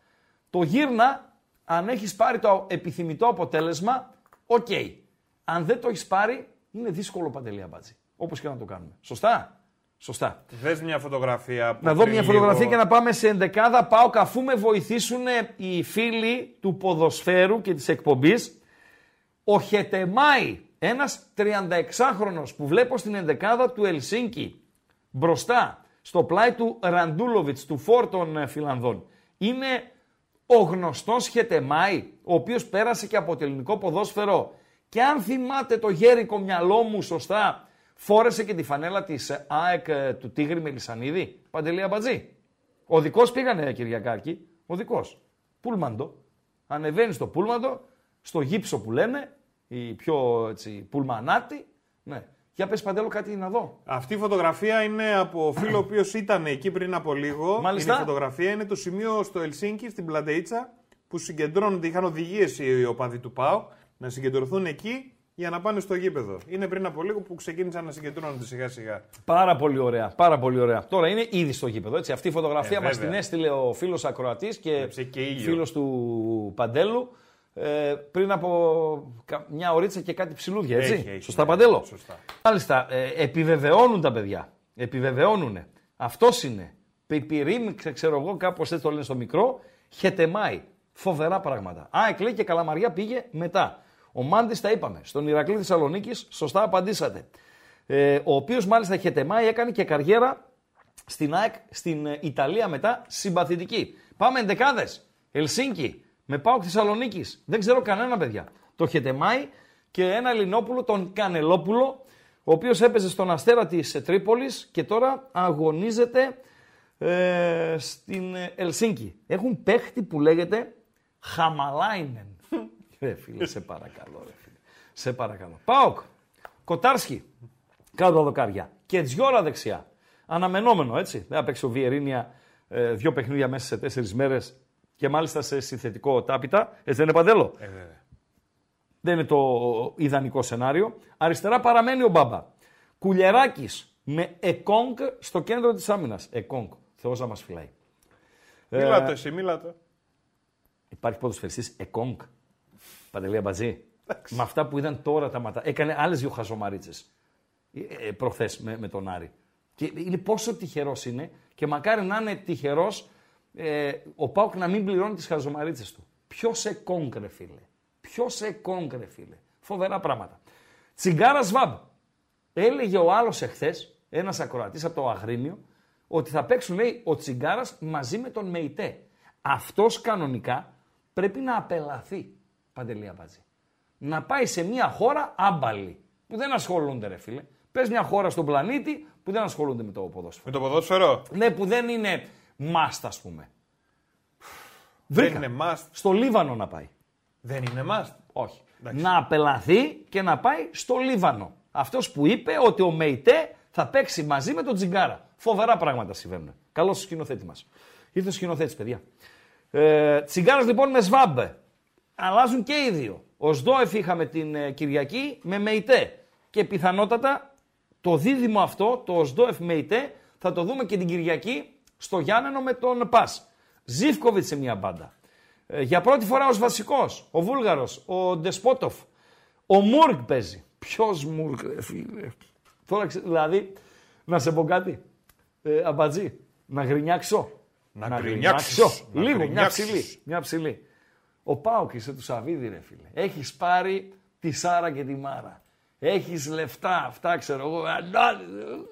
Το γύρνα, αν έχεις πάρει το επιθυμητό αποτέλεσμα, οκ. Αν δεν το έχεις πάρει, είναι δύσκολο Παντελή Αμπατζή. Όπως και να το κάνουμε. Σωστά; Σωστά. Δες μια φωτογραφία. που Να δω πριν μια φωτογραφία λίγο- και να πάμε σε ενδεκάδα. Πάω αφού με βοηθήσουν οι φίλοι του ποδοσφαίρου και της εκπομπής. Ο Χετεμάη, ένας 36χρονος που βλέπω στην ενδεκάδα του Ελσίνκι, μπροστά στο πλάι του Ραντούλοβιτς, του φόρ των ε, Φιλανδών. Είναι ο γνωστός Χετεμάη, ο οποίος πέρασε και από το ελληνικό ποδόσφαιρο και αν θυμάται το γέρικο μυαλό μου σωστά, φόρεσε και τη φανέλα της ε, ΑΕΚ ε, του Τίγρη Μελισανίδη, Παντελή Αμπατζή. Ο δικός πήγανε Κυριακάκη, ο δικός. Πούλμαντο. Ανεβαίνει στο πούλμαντο, στο γύψο που λένε, οι πιο έτσι, πουλμανάτι. Ναι. Για πες Παντέλο κάτι να δω. Αυτή η φωτογραφία είναι από φίλο ο οποίος ήταν εκεί πριν από λίγο. Μάλιστα. Είναι η φωτογραφία, είναι το σημείο στο Ελσίνκι, στην Πλαντείτσα, που συγκεντρώνονται, είχαν οδηγίες οι οπαδοί του ΠΑΟ να συγκεντρωθούν εκεί για να πάνε στο γήπεδο. Είναι πριν από λίγο που ξεκίνησαν να συγκεντρώνονται σιγά σιγά. Πάρα πολύ ωραία. Πάρα πολύ ωραία. Τώρα είναι ήδη στο γήπεδο. Έτσι. Αυτή η φωτογραφία Ε, μας βέβαια. την έστειλε ο φίλος Ακροατής και, Έβλεψε και ήλιο. φίλος του Παντέλου. Ε, πριν από κα- μια ωρίτσα και κάτι ψηλούδια, έτσι. Έχει, έχει, Σωστά, ναι, Παντέλο. σωστά. Μάλιστα, ε, επιβεβαιώνουν τα παιδιά. Επιβεβαιώνουν. Αυτός είναι. Πιπιρίμ, ξε- ξέρω εγώ, κάπως έτσι το λένε στο μικρό. Χετεμάι. Φοβερά πράγματα. Α, εκλέει και Καλαμαριά πήγε μετά. Ο Μάντης τα είπαμε. Στον Ηρακλή Θεσσαλονίκης, σωστά απαντήσατε. Ε, ο οποίος μάλιστα Χετεμάι έκανε και καριέρα στην ΑΕΚ στην ε, Ιταλία μετά συμπαθητική. Πάμε εντεκάδες. Ελσίνκι με πάω Θεσσαλονίκης. Δεν ξέρω κανένα παιδιά. Το Χετεμάι και ένα Ελληνόπουλο, τον Κανελόπουλο, ο οποίος έπαιζε στον Αστέρα της Τρίπολης και τώρα αγωνίζεται ε, στην Ελσίνκη. Έχουν παίχτη που λέγεται Χαμαλάινεν. Ρε φίλε, σε παρακαλώ, ρε φίλε. Σε παρακαλώ. Πάοκ. Κοτάρσκι. Κάτω τα δοκάρια. Και Τζιόρα δεξιά. Αναμενόμενο, έτσι. Δεν θα παίξει ο Βιερίνια ε, δύο παιχνίδια μέσα σε τέσσερις μέρες και μάλιστα σε συνθετικό τάπητα. Έτσι δεν είναι παντέλο; Ε, βέβαια. Δεν είναι το ιδανικό σενάριο. Αριστερά παραμένει ο Μπάμπα. Κουλιεράκη με Εκόνγκ στο κέντρο της άμυνας. Εκόνγκ. Θεός να μας φυλάει. Μίλα το εσύ, μίλα το. Υπάρχει ποδοσφαιριστής Εκόνγκ. Παντελία Μπατζή. Με αυτά που είδαν τώρα τα ματά. Έκανε άλλες δύο χαζομαρίτσε ε, προχθές με, με τον Άρη. Και είναι πόσο τυχερός είναι και μακάρι να είναι τυχερός ε, ο Πάουκ να μην πληρώνει τις χαζομαρίτσε του. Ποιος Εκόνγκ, ρε φίλε. Ποιος Εκόνγκ, ρε φίλε. Φοβερά πράγματα. Τσιγκάρα Βαμπ. Έλεγε ο άλλος εχθές, ένας ακροατής από το Αγρίνιο, ότι θα παίξουν, λέει, ο Τσιγκάρας μαζί με τον Μεϊτέ. Αυτός κανονικά πρέπει να απελαθεί. Παντελία Μπατζή. Να πάει σε μια χώρα άμπαλη. Που δεν ασχολούνται, ρε φίλε. Πες μια χώρα στον πλανήτη που δεν ασχολούνται με το ποδόσφαιρο. Με το ποδόσφαιρο; Ναι, που δεν είναι must, ας πούμε. Δεν Βρήκα. είναι must. Στο Λίβανο να πάει. Δεν είναι must. Όχι. Εντάξει. Να απελαθεί και να πάει στο Λίβανο. Αυτός που είπε ότι ο Μεϊτέ θα παίξει μαζί με τον Τζιγκάρα. Φοβερά πράγματα συμβαίνουν. Καλό σκηνοθέτη μας. Ήρθε ο σκηνοθέτης, παιδιά. Ε, Τσιγκάρας λοιπόν με Σβάμπε. Αλλάζουν και οι δύο. Ο Σδόεφ είχαμε την ε, Κυριακή με Μεϊτέ. Και πιθανότατα το δίδυμο αυτό, το Σδόεφ Μεϊτέ, θα το δούμε και την Κυριακή στο Γιάννενο με τον Πας. Ζήφκοβιτς σε μια μπάντα. Ε, για πρώτη φορά ως βασικός, ο Βούλγαρος, ο Ντεσπότοφ. Ο Μούργκ παίζει. Ποιος Μούργκ, ρε φίλε. Τώρα, ξε- δηλαδή, να σε πω κάτι. Ε, αμπατζή, να γρινιάξω. Να γκρινιάξεις. Να Λίγο, μια γκρινιάξεις. ψηλή. Μια ψηλή. Ο Πάοκ είσαι του Σαββίδη, ρε φίλε. Έχεις πάρει τη Σάρα και τη Μάρα. Έχεις λεφτά, αυτά ξέρω εγώ. Αντώνη,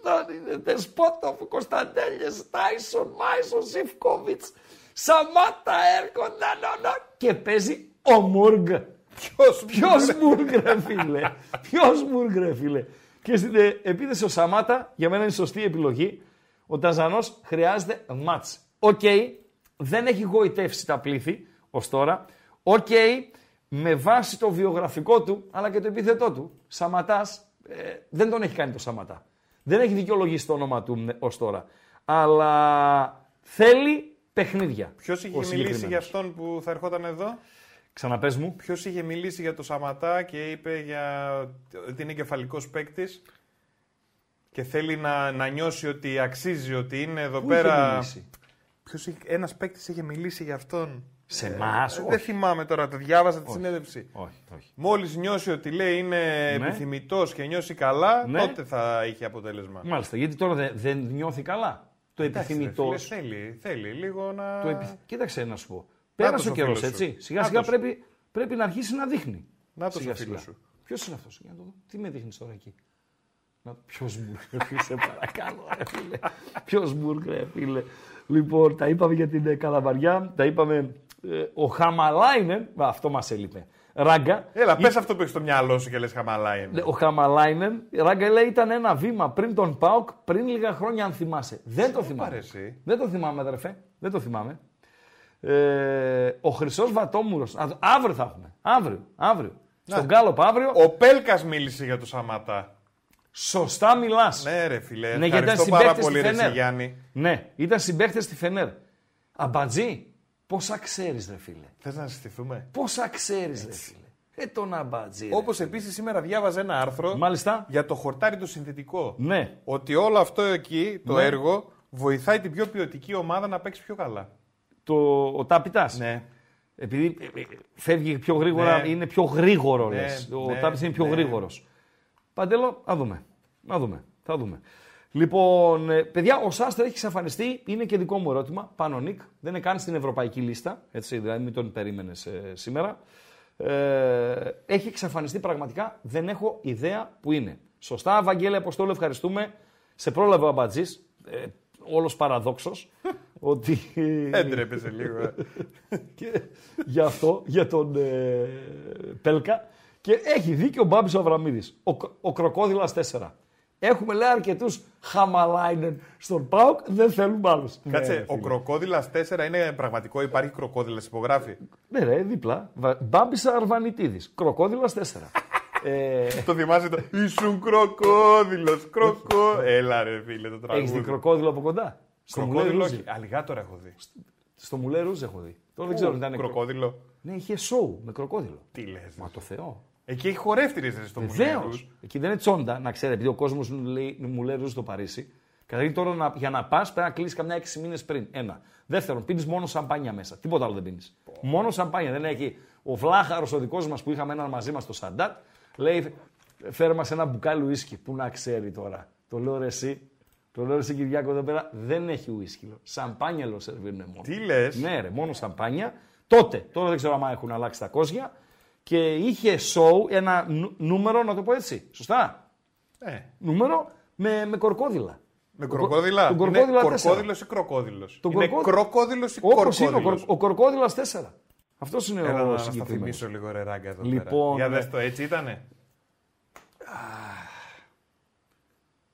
Αντώνη, Δεσπότοφ, Κωνσταντέλιες, Τάισον, Μάισον, Ζιφκόβιτς, Σαμάτα έρχονται, νο, νο, και παίζει ο Μούργκ. Ποιος, Ποιος Μούργκ ρε φίλε; Ποιος Μούργκ ρε φίλε; Και στην ε, επίθεση ο Σαμάτα, για μένα είναι η σωστή επιλογή. Ο Τανζανός χρειάζεται ματς. Οκ, δεν έχει γοητεύσει τα πλήθη ως τώρα. Οκ, με βάση το βιογραφικό του, αλλά και το επίθετό του. Σαματάς ε, δεν τον έχει κάνει το σαματά. Δεν έχει δικαιολογήσει το όνομα του ε, ως τώρα. Αλλά θέλει παιχνίδια. Ποιος είχε ο μιλήσει συγκεκριμένος. για αυτόν που θα ερχόταν εδώ; Ξαναπες μου. Ποιος είχε μιλήσει για το Σαματά και είπε για ότι είναι κεφαλικός παίκτης και θέλει να, να νιώσει ότι αξίζει, ότι είναι εδώ Πού είχε πέρα. μιλήσει; Ποιος είχε, ένας παίκτης είχε μιλήσει για αυτόν; Σε εμάς, Ε, όχι. Δεν θυμάμαι τώρα, το διάβαζα τη Όχι. συνέντευξη. Όχι, όχι. Μόλις νιώσει ότι λέει είναι Ναι. επιθυμητός και νιώσει καλά, Ναι. τότε θα είχε αποτέλεσμα. Μάλιστα, γιατί τώρα δεν, δεν νιώθει καλά. Το Εντάξει, ρε επιθυμητό. φίλε, θέλει, θέλει λίγο να... Το επιθ... Κοίταξε να σου πω. Πέρασε ο ο καιρός, φίλος σου. έτσι. Σιγά σιγά Νάτος. πρέπει, πρέπει να αρχίσει να δείχνει. Νάτος ο Σιγά φίλος σιγά. σου. Ποιος είναι αυτός, για να το δω. Τι με δείχνεις τώρα εκεί; Ποιος μπουργκ, σε παρακαλώ, ρε φίλε. Ποιος μπουργκ, ρε φίλε. Λοιπόν, τα είπαμε για την ε, Καλαβαριά, τα είπαμε. Ε, ο Χαμαλάινεν, α, αυτό μας έλειπε. Ράγκα. Έλα, πες αυτό που έχεις στο μυαλό σου και λες χαμαλάει. Ναι, Ο Χαμαλάινεν, Ράγκα λέει ήταν ένα βήμα πριν τον Πάοκ, πριν λίγα χρόνια, αν θυμάσαι. Δεν το θυμάμαι. αρέσει. Δεν το θυμάμαι, αδερφέ. Δεν το θυμάμαι. Ε, ο Χρυσός Βατόμουρος. Αύριο θα έχουμε. Αύριο. αύριο. Στον Γκάλοπ αύριο. Ο Πέλκας μίλησε για το Σαματά. Σωστά μιλάς. Ναι ρε φίλε, Ναι, γιατί ήταν ευχαριστώ πάρα συμπαίκτης πολύ στη ρε εσύ, Φενέρ. Γιάννη. Ναι, ήταν συμπαίχτε στη Φενέρ. Αμπατζή, πόσα ξέρεις, ρε φίλε. Θες να συστηθούμε; Πόσα ξέρεις, ρε φίλε. Ε, τον αμπατζή. ρε. Όπως επίσης σήμερα διάβαζα ένα άρθρο Μάλιστα. για το χορτάρι το συνθετικό. Ναι. Ότι όλο αυτό εκεί, το Ναι. έργο, βοηθάει την πιο ποιοτική ομάδα να παίξει πιο καλά. Το, ο Τάπιτα. Ναι. Επειδή ε, ε, φεύγει πιο γρήγορα, Ναι. είναι πιο γρήγορο, Ναι, λες. Ο ναι, Τάπιτς είναι πιο ναι. γρήγορος. Παντέλο, να δούμε. Να δούμε. Θα δούμε. Λοιπόν, ε, παιδιά, ο Σάστερ έχει εξαφανιστεί. Είναι και δικό μου ερώτημα. Πάνω Νικ. Δεν είναι καν στην ευρωπαϊκή λίστα. Έτσι, δηλαδή, μην τον περίμενες σήμερα. Ε, έχει εξαφανιστεί πραγματικά. Δεν έχω ιδέα που είναι. Σωστά, Βαγγέλη Αποστόλου, ευχαριστούμε. Σε πρόλαβε ο Αμπατζής. Ε, Όλος παραδόξος. ότι. Έντρεπεσαι λίγο. ε. και γι' αυτό, για τον ε, Πέλκα. Και έχει δίκιο ο Μπάμπης Αβραμίδης. Ο, ο κροκόδηλας 4. Έχουμε λέει αρκετούς χαμαλάινεν στον Πάοκ, δεν θέλουμε άλλους. Κάτσε, ο κροκόδηλας 4 είναι πραγματικό, υπάρχει κροκόδηλας, υπογράφει. Ναι, ρε, δίπλα. Μπάμπης Αρβανιτίδης. Κροκόδηλας 4. ε... Το θυμάσαι το. Ήσουν κροκόδηλος, κροκό. Έλα, ρε φίλε, το τραγούδι. Έχεις δει κροκόδηλο από κοντά; Στο κροκόδηλο, όχι. Αλιγάτορα έχω δει. Στο μουλέ ρούζ έχω δει. Τώρα δεν ξέρω αν ήταν κροκόδηλο; Ναι, είχε σοου με κροκόδηλο. Τι λες. Μα το Θεό. Εκεί έχει χορεύτηρε στο Βεβαίως. Εκεί δεν είναι τσόντα, να ξέρει, επειδή ο κόσμος μου λέει ρούζ στο Παρίσι. Καταρχήν τώρα να, για να πας πρέπει να κλείσεις καμιά 6 μήνες πριν. Ένα. Δεύτερον, πίνεις μόνο σαμπάνια μέσα. Τίποτα άλλο δεν πίνεις. Μόνο σαμπάνια. Δεν έχει. Ο Βλάχαρος ο δικός μας που είχαμε έναν μαζί μας στο Σαντάτ, λέει φέρε μας ένα μπουκάλι ουίσκι. Πού να ξέρει τώρα. Το λέω ρε εσύ. Το λέω εσύ Κυριάκο εδώ πέρα δεν έχει ουίσκι. Σαμπάνια λέω σερβίρουν μόνο. Τι λες; Ναι, ρε, μόνο σαμπάνια. Τότε, τώρα δεν ξέρω αν έχουν αλλάξει τα κόζια και είχε show ένα νούμερο, να το πω έτσι. Σωστά; Ε. Νούμερο με, με κορκόδιλα. Με κροκόδιλα. Τον κορκόδιλα είναι κορκόδιλος ή κροκόδιλος; είναι κορκό... κροκόδιλος ή κορκόδιλο. Είναι, ο, ο κορκόδιλας 4. Αυτός είναι Έλα, ο να στα θυμίσω λίγο ρε ράγκα εδώ λοιπόν, πέρα. Για δες το, έτσι ήτανε;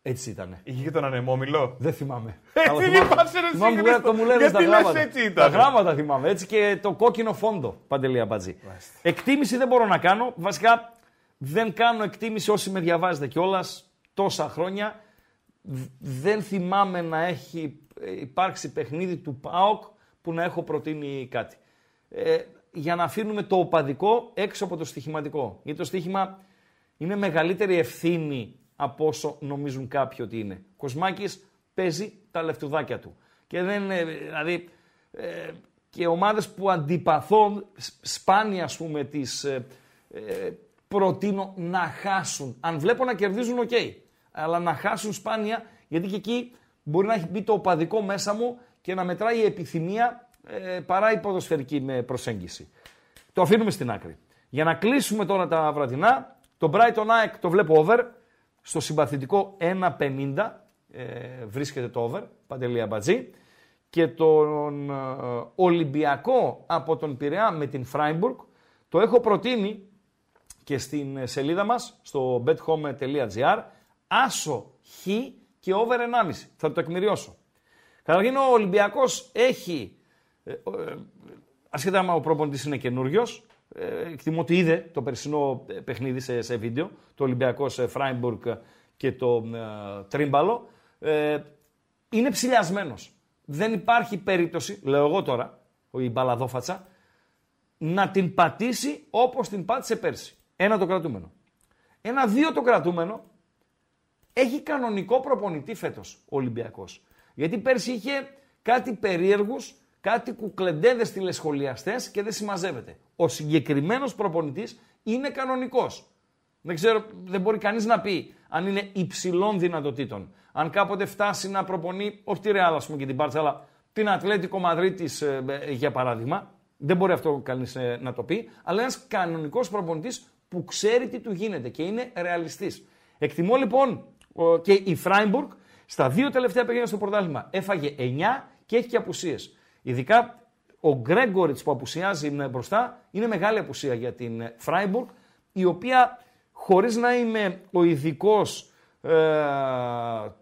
Έτσι ήταν. Είχε και τον ανεμόμυλο. Δεν θυμάμαι. Έτσι είπασαι ρε θυμάμαι, το μου λένε Γιατί τα γράμματα. έτσι ήταν. Τα γράμματα θυμάμαι. Έτσι και το κόκκινο φόντο. Παντελή Αμπατζή. Εκτίμηση δεν μπορώ να κάνω. Βασικά δεν κάνω εκτίμηση όσοι με διαβάζετε κιόλας τόσα χρόνια. Δεν θυμάμαι να έχει ε, υπάρξει παιχνίδι του ΠΑΟΚ που να έχω προτείνει κάτι. Ε, για να αφήνουμε το οπαδικό έξω από το στοιχηματικό. Γιατί το στοίχημα είναι μεγαλύτερη ευθύνη από όσο νομίζουν κάποιοι ότι είναι. Ο Κοσμάκης παίζει τα λεφτουδάκια του. Και δεν είναι, δηλαδή, ε, και ομάδες που αντιπαθώ σπάνια, ας πούμε, τις ε, ε, προτείνω να χάσουν. Αν βλέπω να κερδίζουν, οκ. Αλλά να χάσουν σπάνια, γιατί και εκεί μπορεί να έχει μπει το οπαδικό μέσα μου και να μετράει η επιθυμία ε, παρά η ποδοσφαιρική με προσέγγιση. Το αφήνουμε στην άκρη. Για να κλείσουμε τώρα τα βραδινά, το Brighton ΑΕΚ το βλέπω over, στο συμπαθητικό 1.50 ε, βρίσκεται το over, Παντελία Μπατζή. Και τον ε, Ολυμπιακό από τον Πειραιά με την Φράιμπουργκ το έχω προτείνει και στην σελίδα μας στο bethome.gr άσο χ και over 1,5. Θα το τεκμηριώσω. Καταρχήν ο Ολυμπιακός έχει, ε, ε, ασχετά με ο προπονητής είναι καινούριος, ε, εκτιμώ ότι είδε το περσινό ε, παιχνίδι σε, σε βίντεο, το Ολυμπιακό σε Φράιμπουργκ και το ε, Τρίμπαλο. Ε, είναι ψηλιασμένος. Δεν υπάρχει περίπτωση, λέω εγώ τώρα, ο Ιμπαλαδόφατσα, να την πατήσει όπως την πάτησε πέρσι. Ένα το κρατούμενο. Ένα δύο το κρατούμενο έχει κανονικό προπονητή φέτος ο Ολυμπιακός. Γιατί πέρσι είχε κάτι περίεργους κάτι κουκλεντέδες τηλεσχολιαστές και δεν συμμαζεύεται. Ο συγκεκριμένος προπονητής είναι κανονικός. Δεν ξέρω, δεν μπορεί κανείς να πει αν είναι υψηλών δυνατοτήτων. Αν κάποτε φτάσει να προπονεί, όχι τη Ρεάλ, ας πούμε και την Πάρτσα, αλλά την Ατλέτικο Μαδρίτη, ε, για παράδειγμα. Δεν μπορεί αυτό κανείς ε, να το πει. Αλλά ένας κανονικός προπονητής που ξέρει τι του γίνεται και είναι ρεαλιστής. Εκτιμώ λοιπόν και η Φράιμπουργκ στα δύο τελευταία παιχνίδια στο πρωτάθλημα έφαγε 9 και έχει και απουσίες. Ειδικά ο Γκρέγκοριτς που απουσιάζει μπροστά είναι μεγάλη απουσία για την Φράιμπουργκ, η οποία χωρίς να είμαι ο ειδικός ε,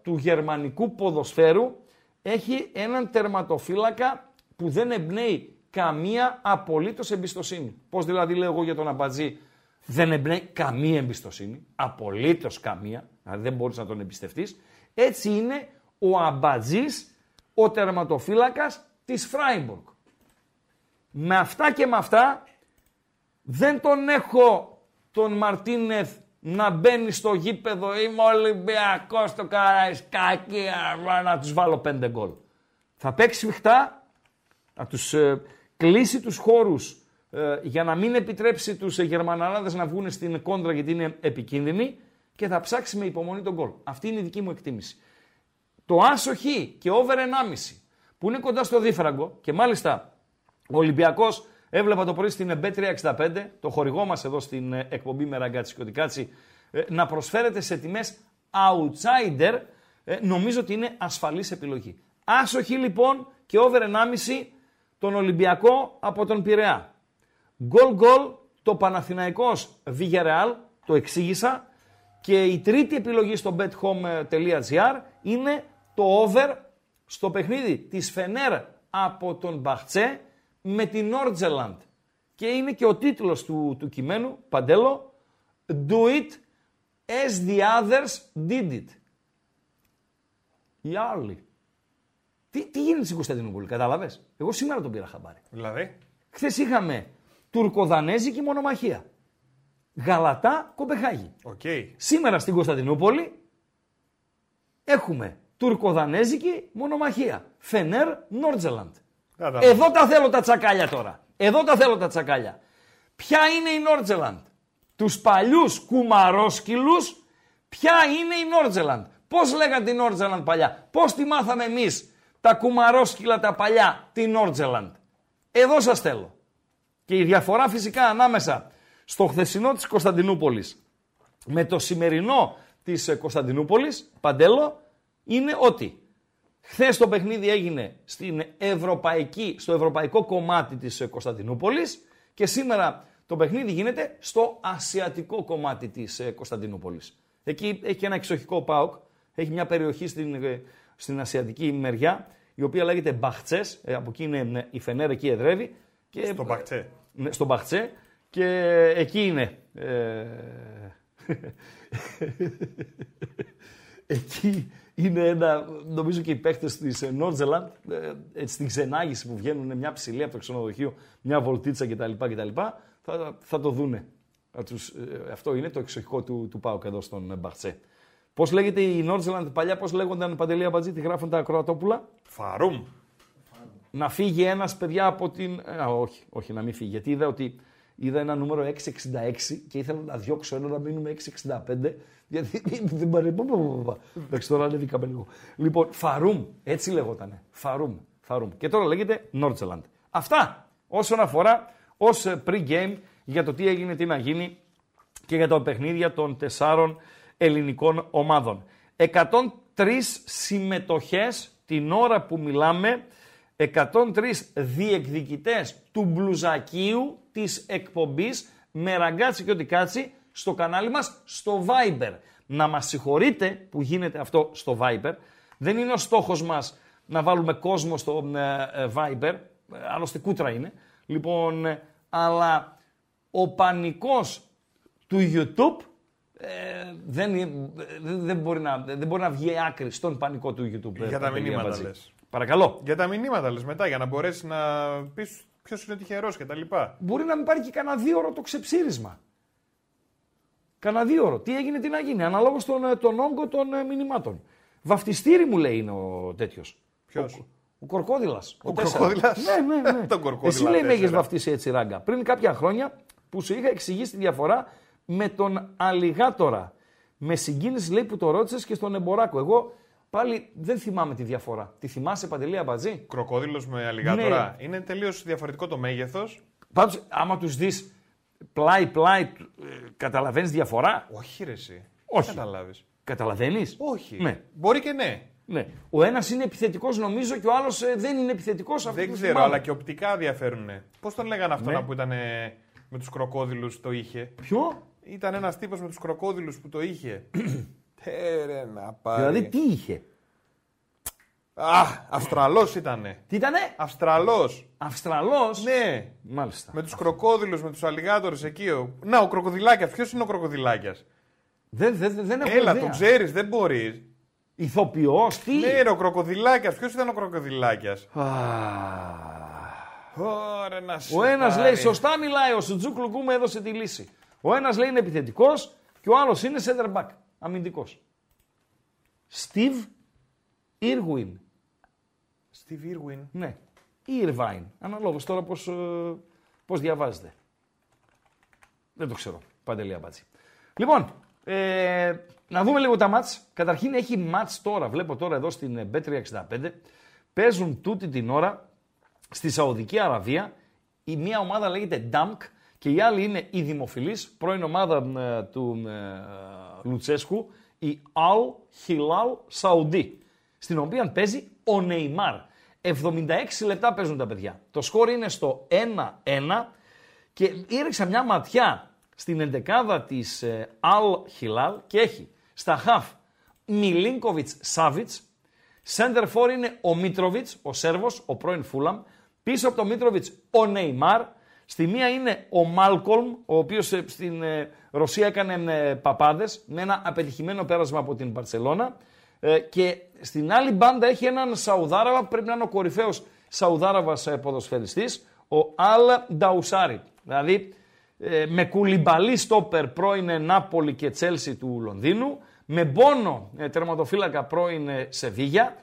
του γερμανικού ποδοσφαίρου, έχει έναν τερματοφύλακα που δεν εμπνέει καμία απολύτως εμπιστοσύνη. Πώς δηλαδή λέω εγώ για τον Αμπατζή, δεν εμπνέει καμία εμπιστοσύνη, απολύτως καμία, δηλαδή δεν μπορείς να τον εμπιστευτείς. Έτσι είναι ο Αμπατζής, ο τερματοφύλακας της Φράιμπουργκ. Με αυτά και με αυτά δεν τον έχω τον Μαρτίνεθ να μπαίνει στο γήπεδο, είμαι Ολυμπιακός στο Καραϊσκάκι, να τους βάλω πέντε γκολ. Θα παίξει σφιχτά, να τους ε, κλείσει τους χώρους ε, για να μην επιτρέψει τους ε, Γερμαναράδες να βγουν στην κόντρα γιατί είναι επικίνδυνοι και θα ψάξει με υπομονή τον γκολ. Αυτή είναι η δική μου εκτίμηση. Το άσο και over 1,5 που είναι κοντά στο δίφραγκο και μάλιστα ο Ολυμπιακός έβλεπα το πρωί στην B365, το χορηγό μας εδώ στην ε, εκπομπή με ραγκάτσι και οτικάτσι, ε, να προσφέρεται σε τιμές outsider, ε, νομίζω ότι είναι ασφαλής επιλογή. Άσοχη λοιπόν και over 1,5 τον Ολυμπιακό από τον Πειραιά. Γκολ γκολ το Παναθηναϊκός Villarreal, το εξήγησα. Και η τρίτη επιλογή στο bethome.gr είναι το over στο παιχνίδι της Φενέρ από τον Μπαχτσέ με την Nordjylland. Και είναι και ο τίτλος του, του κειμένου, Παντέλο, Do it as the others did it. Οι άλλοι. Τι, τι γίνεται στην Κωνσταντινούπολη, κατάλαβες; Εγώ σήμερα τον πήρα χαμπάρι. Δηλαδή; Χθες είχαμε τουρκοδανέζικη μονομαχία. Γαλατά Κοπεγχάγη. Οκ. Σήμερα στην Κωνσταντινούπολη έχουμε τουρκοδανέζικη μονομαχία. Φενέρ Νόρτζελαντ. Κατάλαβα. Εδώ τα θέλω τα τσακάλια τώρα. Εδώ τα θέλω τα τσακάλια. Ποια είναι η Νόρτζελαντ; Τους παλιούς κουμαρόσκυλους, ποια είναι η Νόρτζελαντ; Πώς λέγανε την Νόρτζελαντ παλιά; Πώς τη μάθαμε εμείς τα κουμαρόσκυλα τα παλιά, την Νόρτζελαντ; Εδώ σας θέλω. Και η διαφορά φυσικά ανάμεσα στο χθεσινό της Κωνσταντινούπολης με το σημερινό της ε, Κωνσταντινούπολης, Παντέλο, είναι ότι χθες το παιχνίδι έγινε στην ευρωπαϊκή, στο ευρωπαϊκό κομμάτι της ε, Κωνσταντινούπολης και σήμερα το παιχνίδι γίνεται στο ασιατικό κομμάτι της ε, Κωνσταντινούπολης. Εκεί έχει ένα εξοχικό ΠΑΟΚ, έχει μια περιοχή στην, ε, στην ασιατική μεριά, η οποία λέγεται Μπαχτσές, ε, από εκεί είναι ε, η Φενέρ, εκεί εδρεύει. Και, Στον Μπαχτσέ. ναι, στον Μπαχτσέ και εκεί είναι. ε, εκεί είναι ένα, νομίζω και οι παίχτες της ε, Νόρτζελαντ, ε, έτσι στην ξενάγηση που βγαίνουν μια ψηλή από το ξενοδοχείο, μια βολτίτσα κτλ. κτλ θα, θα το δούνε. Θα τους, ε, αυτό είναι το εξοχικό του, του ΠΑΟΚ εδώ στον ε, Μπαχτσέ. Πώς λέγεται η Νόρτζελαντ παλιά, πώς λέγονταν Παντελή Αμπατζή, τι γράφουν τα Κροατόπουλα. Φαρούμ. Να φύγει ένας παιδιά από την. Α, όχι, όχι, να μην φύγει. Γιατί είδα ότι είδα ένα νούμερο 666 και ήθελα να διώξω ένα να μείνουμε 665. Γιατί δεν πάρει. Εντάξει, τώρα ανέβηκαμε λίγο. Λοιπόν, Φαρούμ, έτσι λεγότανε. Φαρούμ. Φαρούμ. Και τώρα λέγεται Νόρτζελαντ. Αυτά όσον αφορά ως pre-game για το τι έγινε, τι να γίνει και για τα παιχνίδια των τεσσάρων ελληνικών ομάδων. 103 συμμετοχές την ώρα που μιλάμε, 103 διεκδικητές του μπλουζακίου της εκπομπής με ραγκάτσι και ό,τι κάτσι στο κανάλι μας στο Viber. Να μας συγχωρείτε που γίνεται αυτό στο Viber. Δεν είναι ο στόχος μας να βάλουμε κόσμο στο ε, ε, Viber, ε, άλλωστε κούτρα είναι. Λοιπόν, ε, αλλά ο πανικός του YouTube ε, δεν, ε, δεν, μπορεί να, δεν μπορεί να βγει άκρη στον πανικό του YouTube. ε, Για τα Παντελή μηνύματα Αμπατζή. λες. Παρακαλώ. Για τα μηνύματα λες μετά, για να μπορέσεις να πεις ποιος είναι τυχερός και τα λοιπά. Μπορεί να μην πάρει και κανένα δύο ώρο το ξεψύρισμα. Κανένα δύο ώρο. Τι έγινε, τι να γίνει. Αναλόγως τον, ε, τον όγκο των ε, μηνυμάτων. Βαφτιστήρι μου λέει είναι ο τέτοιος. Ποιος; Ο, ο Κορκόδηλας. Ο Κορκόδηλας; Ναι, ναι, ναι. Τον Κορκόδηλα Εσύ λέει με έχεις τέσσερα. βαφτίσει έτσι ράγκα. Πριν κάποια χρόνια που σου είχα εξηγήσει τη διαφορά με τον Αλιγάτορα. Με συγκίνηση λέει που το ρώτησες και στον Εμποράκο. Εγώ πάλι δεν θυμάμαι τη διαφορά. Τη θυμάσαι παντελή αμπατζή. Κροκόδηλος με αλιγάτορα. Ναι. Είναι τελείως διαφορετικό το μέγεθος. Πάντως, άμα τους δεις πλάι-πλάι, ε, καταλαβαίνεις διαφορά; Όχι, ρε, εσύ. Όχι. Καταλάβεις. Καταλαβαίνεις; Όχι. Ναι. Μπορεί και ναι. ναι. Ο ένας είναι επιθετικός νομίζω και ο άλλος ε, δεν είναι επιθετικός. Αυτό Δεν το ξέρω, θυμάμαι. αλλά και οπτικά διαφέρουν. Πώς τον λέγανε αυτό Ναι. που ήταν με τους κροκόδηλους το είχε; Ποιο; Ήταν ένας τύπος με τους κροκόδηλους που το είχε. Τέρε να πάρει. Δηλαδή τι είχε; Α, Αυστραλός ήτανε. Τι ήτανε; Αυστραλός. Αυστραλός; Ναι. Μάλιστα. Με τους κροκόδηλου, με τους αλιγάτορες εκεί. ο- Να, ο κροκοδιλάκιας. Ποιος είναι ο κροκοδιλάκιας; Δεν, δεν, δεν έχω Έλα, ιδέα. το ξέρεις, δεν μπορείς. Ηθοποιός, τι; Ναι, ρε, ο κροκοδιλάκιας. Ποιος ήταν ο κροκοδιλάκιας; Α, Ωραία, να σε Ο ένας πάρει. λέει σωστά μιλάει, ο Σουτζούκλου μου έδωσε τη λύση. Ο ένας λέει είναι επιθετικός και ο άλλος είναι center back, αμυντικός. Steve Irwin. Steve Irwin. Ναι. Ή Irvine. Αναλόγως τώρα πώς, ε, πώς διαβάζετε. Δεν το ξέρω. Παντελή Αμπάτση. Λοιπόν, ε, να δούμε λίγο τα μάτς. Καταρχήν έχει μάτς τώρα. Βλέπω τώρα εδώ στην ε, Bet365. Παίζουν τούτη την ώρα στη Σαουδική Αραβία. Η μία ομάδα λέγεται Damk και η άλλη είναι η Δημοφιλής, πρώην ομάδα ε, του ε, Λουτσέσκου, η Al Hilal Saudi, στην οποία παίζει ο Νεϊμάρ. 76 λεπτά παίζουν τα παιδιά. Το σκορ είναι στο 1-1 Και έριξα μια ματιά στην εντεκάδα της ε, Al Hilal και έχει στα χαφ Μιλίνκοβιτς Σάβιτς, Center for είναι ο Μίτροβιτς, ο Σέρβος, ο πρώην Φούλαμ. Πίσω από τον Μίτροβιτς ο Νεϊμάρ. Στη μία είναι ο Μάλκολμ, ο οποίος ε, στην ε, Ρωσία έκανε ε, παπάδες με ένα απετυχημένο πέρασμα από την Παρσελώνα. Και στην άλλη μπάντα έχει έναν Σαουδάραβα, πρέπει να είναι ο κορυφαίος Σαουδάραβας ποδοσφαιριστής, ο Αλ Νταουσάρι. Δηλαδή με κουλιμπαλί στόπερ πρώην Νάπολη και Τσέλσι του Λονδίνου, με Μπόνο τερματοφύλακα πρώην Σεβίγια,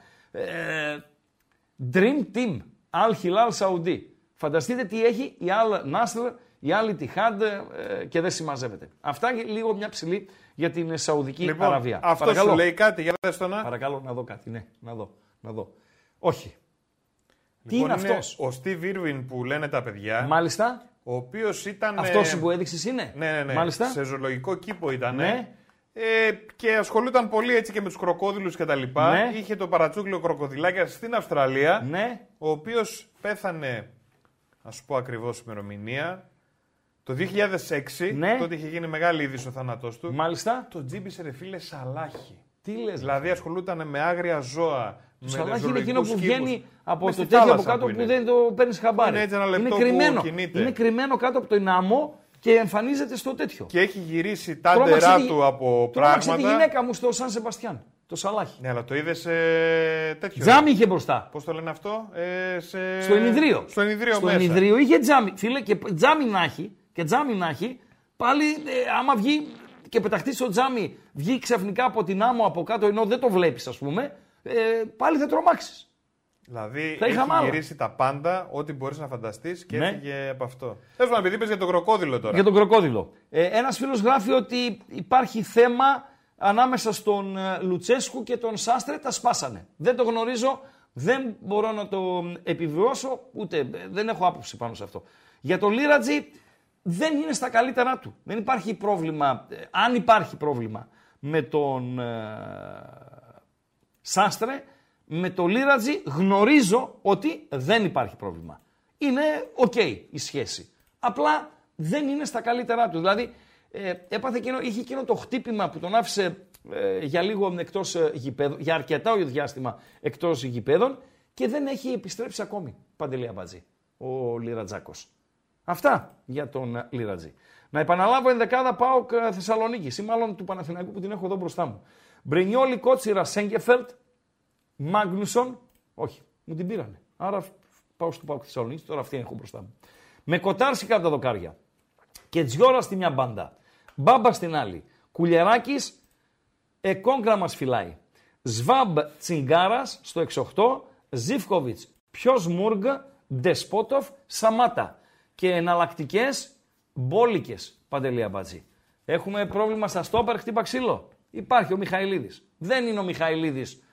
Dream Team, Al Hilal Saudi. Φανταστείτε τι έχει η Al Nasr, η Al Ittihad ε, και δεν συμμαζεύεται. Αυτά λίγο μια ψηλή για την Σαουδική λοιπόν, Αραβία. Αυτό Παρακαλώ. σου λέει κάτι, για δες το να. Παρακαλώ να δω κάτι, ναι, να δω, να δω. Όχι. τι Λοιπόν, είναι αυτός; Ο Steve Irwin που λένε τα παιδιά, Μάλιστα, ο οποίος ήταν. αυτός ε, που έδειξες είναι; Ναι, ναι, ναι. Μάλιστα. Σε ζωολογικό κήπο ήταν. Ναι. Ε, και ασχολούταν πολύ έτσι και με τους κροκόδηλους κτλ. Ναι. Είχε το παρατσούκλιο κροκοδιλάκια στην Αυστραλία. Ναι, Ο οποίος πέθανε, α σου πω ακριβώς ημερομηνία, το 2006. Ναι. Τότε είχε γίνει μεγάλη είδηση ο θάνατός του. μάλιστα. Το τζίμπησε ρε φίλε σαλάχη. Τι λες. Δηλαδή ασχολούταν με άγρια ζώα. Το σαλάχι είναι ζωολογικούς εκείνο που κήπους. βγαίνει από Μες το στη τέτοιο από θάλασσα κάτω που, είναι. δεν το παίρνεις χαμπάρι. Είναι έτσι ένα λεπτό που κρυμμένο. κινείται. Είναι κρυμμένο κάτω από το άμμο και εμφανίζεται στο τέτοιο. Και έχει γυρίσει τα Τρόμαξε ντερά τη- του από Τρόμαξε τη πράγματα. γυναίκα μου στο Σαν Σεμπαστιάν. Το σαλάχι. Ναι, αλλά το είδες σε τέτοιο. Τζάμι είχε μπροστά. Πώς το λένε αυτό, ε, σε... Στο ενιδρίο. Στο ενιδρίο Στο μέσα. ενιδρίο είχε τζάμι. Φίλε, και τζάμι να έχει, και τζάμι να έχει, πάλι ε, άμα βγει και πεταχτείς στο τζάμι, βγει ξαφνικά από την άμμο από κάτω, ενώ δεν το βλέπεις, ας πούμε, ε, πάλι θα τρομάξεις. Δηλαδή Θα είχα έχει μάλλον. γυρίσει τα πάντα, ό,τι μπορείς να φανταστείς και Ναι. έφυγε από αυτό. Θέλω να επειδή είπες για τον κροκόδιλο τώρα. Για τον κροκόδιλο. Ε, Ένας φίλος γράφει ότι υπάρχει θέμα ανάμεσα στον ε, Λουτσέσκου και τον Σάστρε. Τα σπάσανε. Δεν το γνωρίζω, δεν μπορώ να το επιβιώσω, ούτε ε, δεν έχω άποψη πάνω σε αυτό. Για τον Λίρατζι δεν είναι στα καλύτερά του. Δεν υπάρχει πρόβλημα. ε, Αν υπάρχει πρόβλημα με τον ε, Σάστρε, με το Λιρατζή γνωρίζω ότι δεν υπάρχει πρόβλημα. Είναι οκ η σχέση. Απλά δεν είναι στα καλύτερά του. Δηλαδή, ε, έπαθε εκείνο, είχε εκείνο το χτύπημα που τον άφησε ε, για λίγο εκτός ε, γηπέδων, για αρκετά διάστημα εκτός γηπέδων και δεν έχει επιστρέψει ακόμη, Παντελή Αμπατζή, ο Λιρατζάκος. Αυτά για τον ε, Λιρατζή. Να επαναλάβω ενδεκάδα πάω Θεσσαλονίκη ή μάλλον του Παναθηναϊκού που την έχω εδώ μπροστά μου. Μπρινιόλι, Κότσιρα, Σέγκεφελτ, Μάγνουσον, όχι, μου την πήρανε. Άρα πάω στο Πάο Θεσσαλονίκη, τώρα αυτή έχω μπροστά μου. Με κοτάρσι κάτω τα δοκάρια. Και Τζιόρα στη μια μπάντα. Μπάμπα στην άλλη. Κουλιαράκης, Εκόγκρα μας φυλάει. Σβάμπ Τσιγκάρας στο 6-8. Ζήφκοβιτς, Ποιος Μούργ, Ντεσπότοφ, Σαμάτα. Και εναλλακτικές μπόλικες παντελή αμπατζή. Έχουμε πρόβλημα στα στόπερ, χτύπα ξύλο. Υπάρχει ο Μιχαηλίδης. Δεν είναι ο Μιχαηλίδης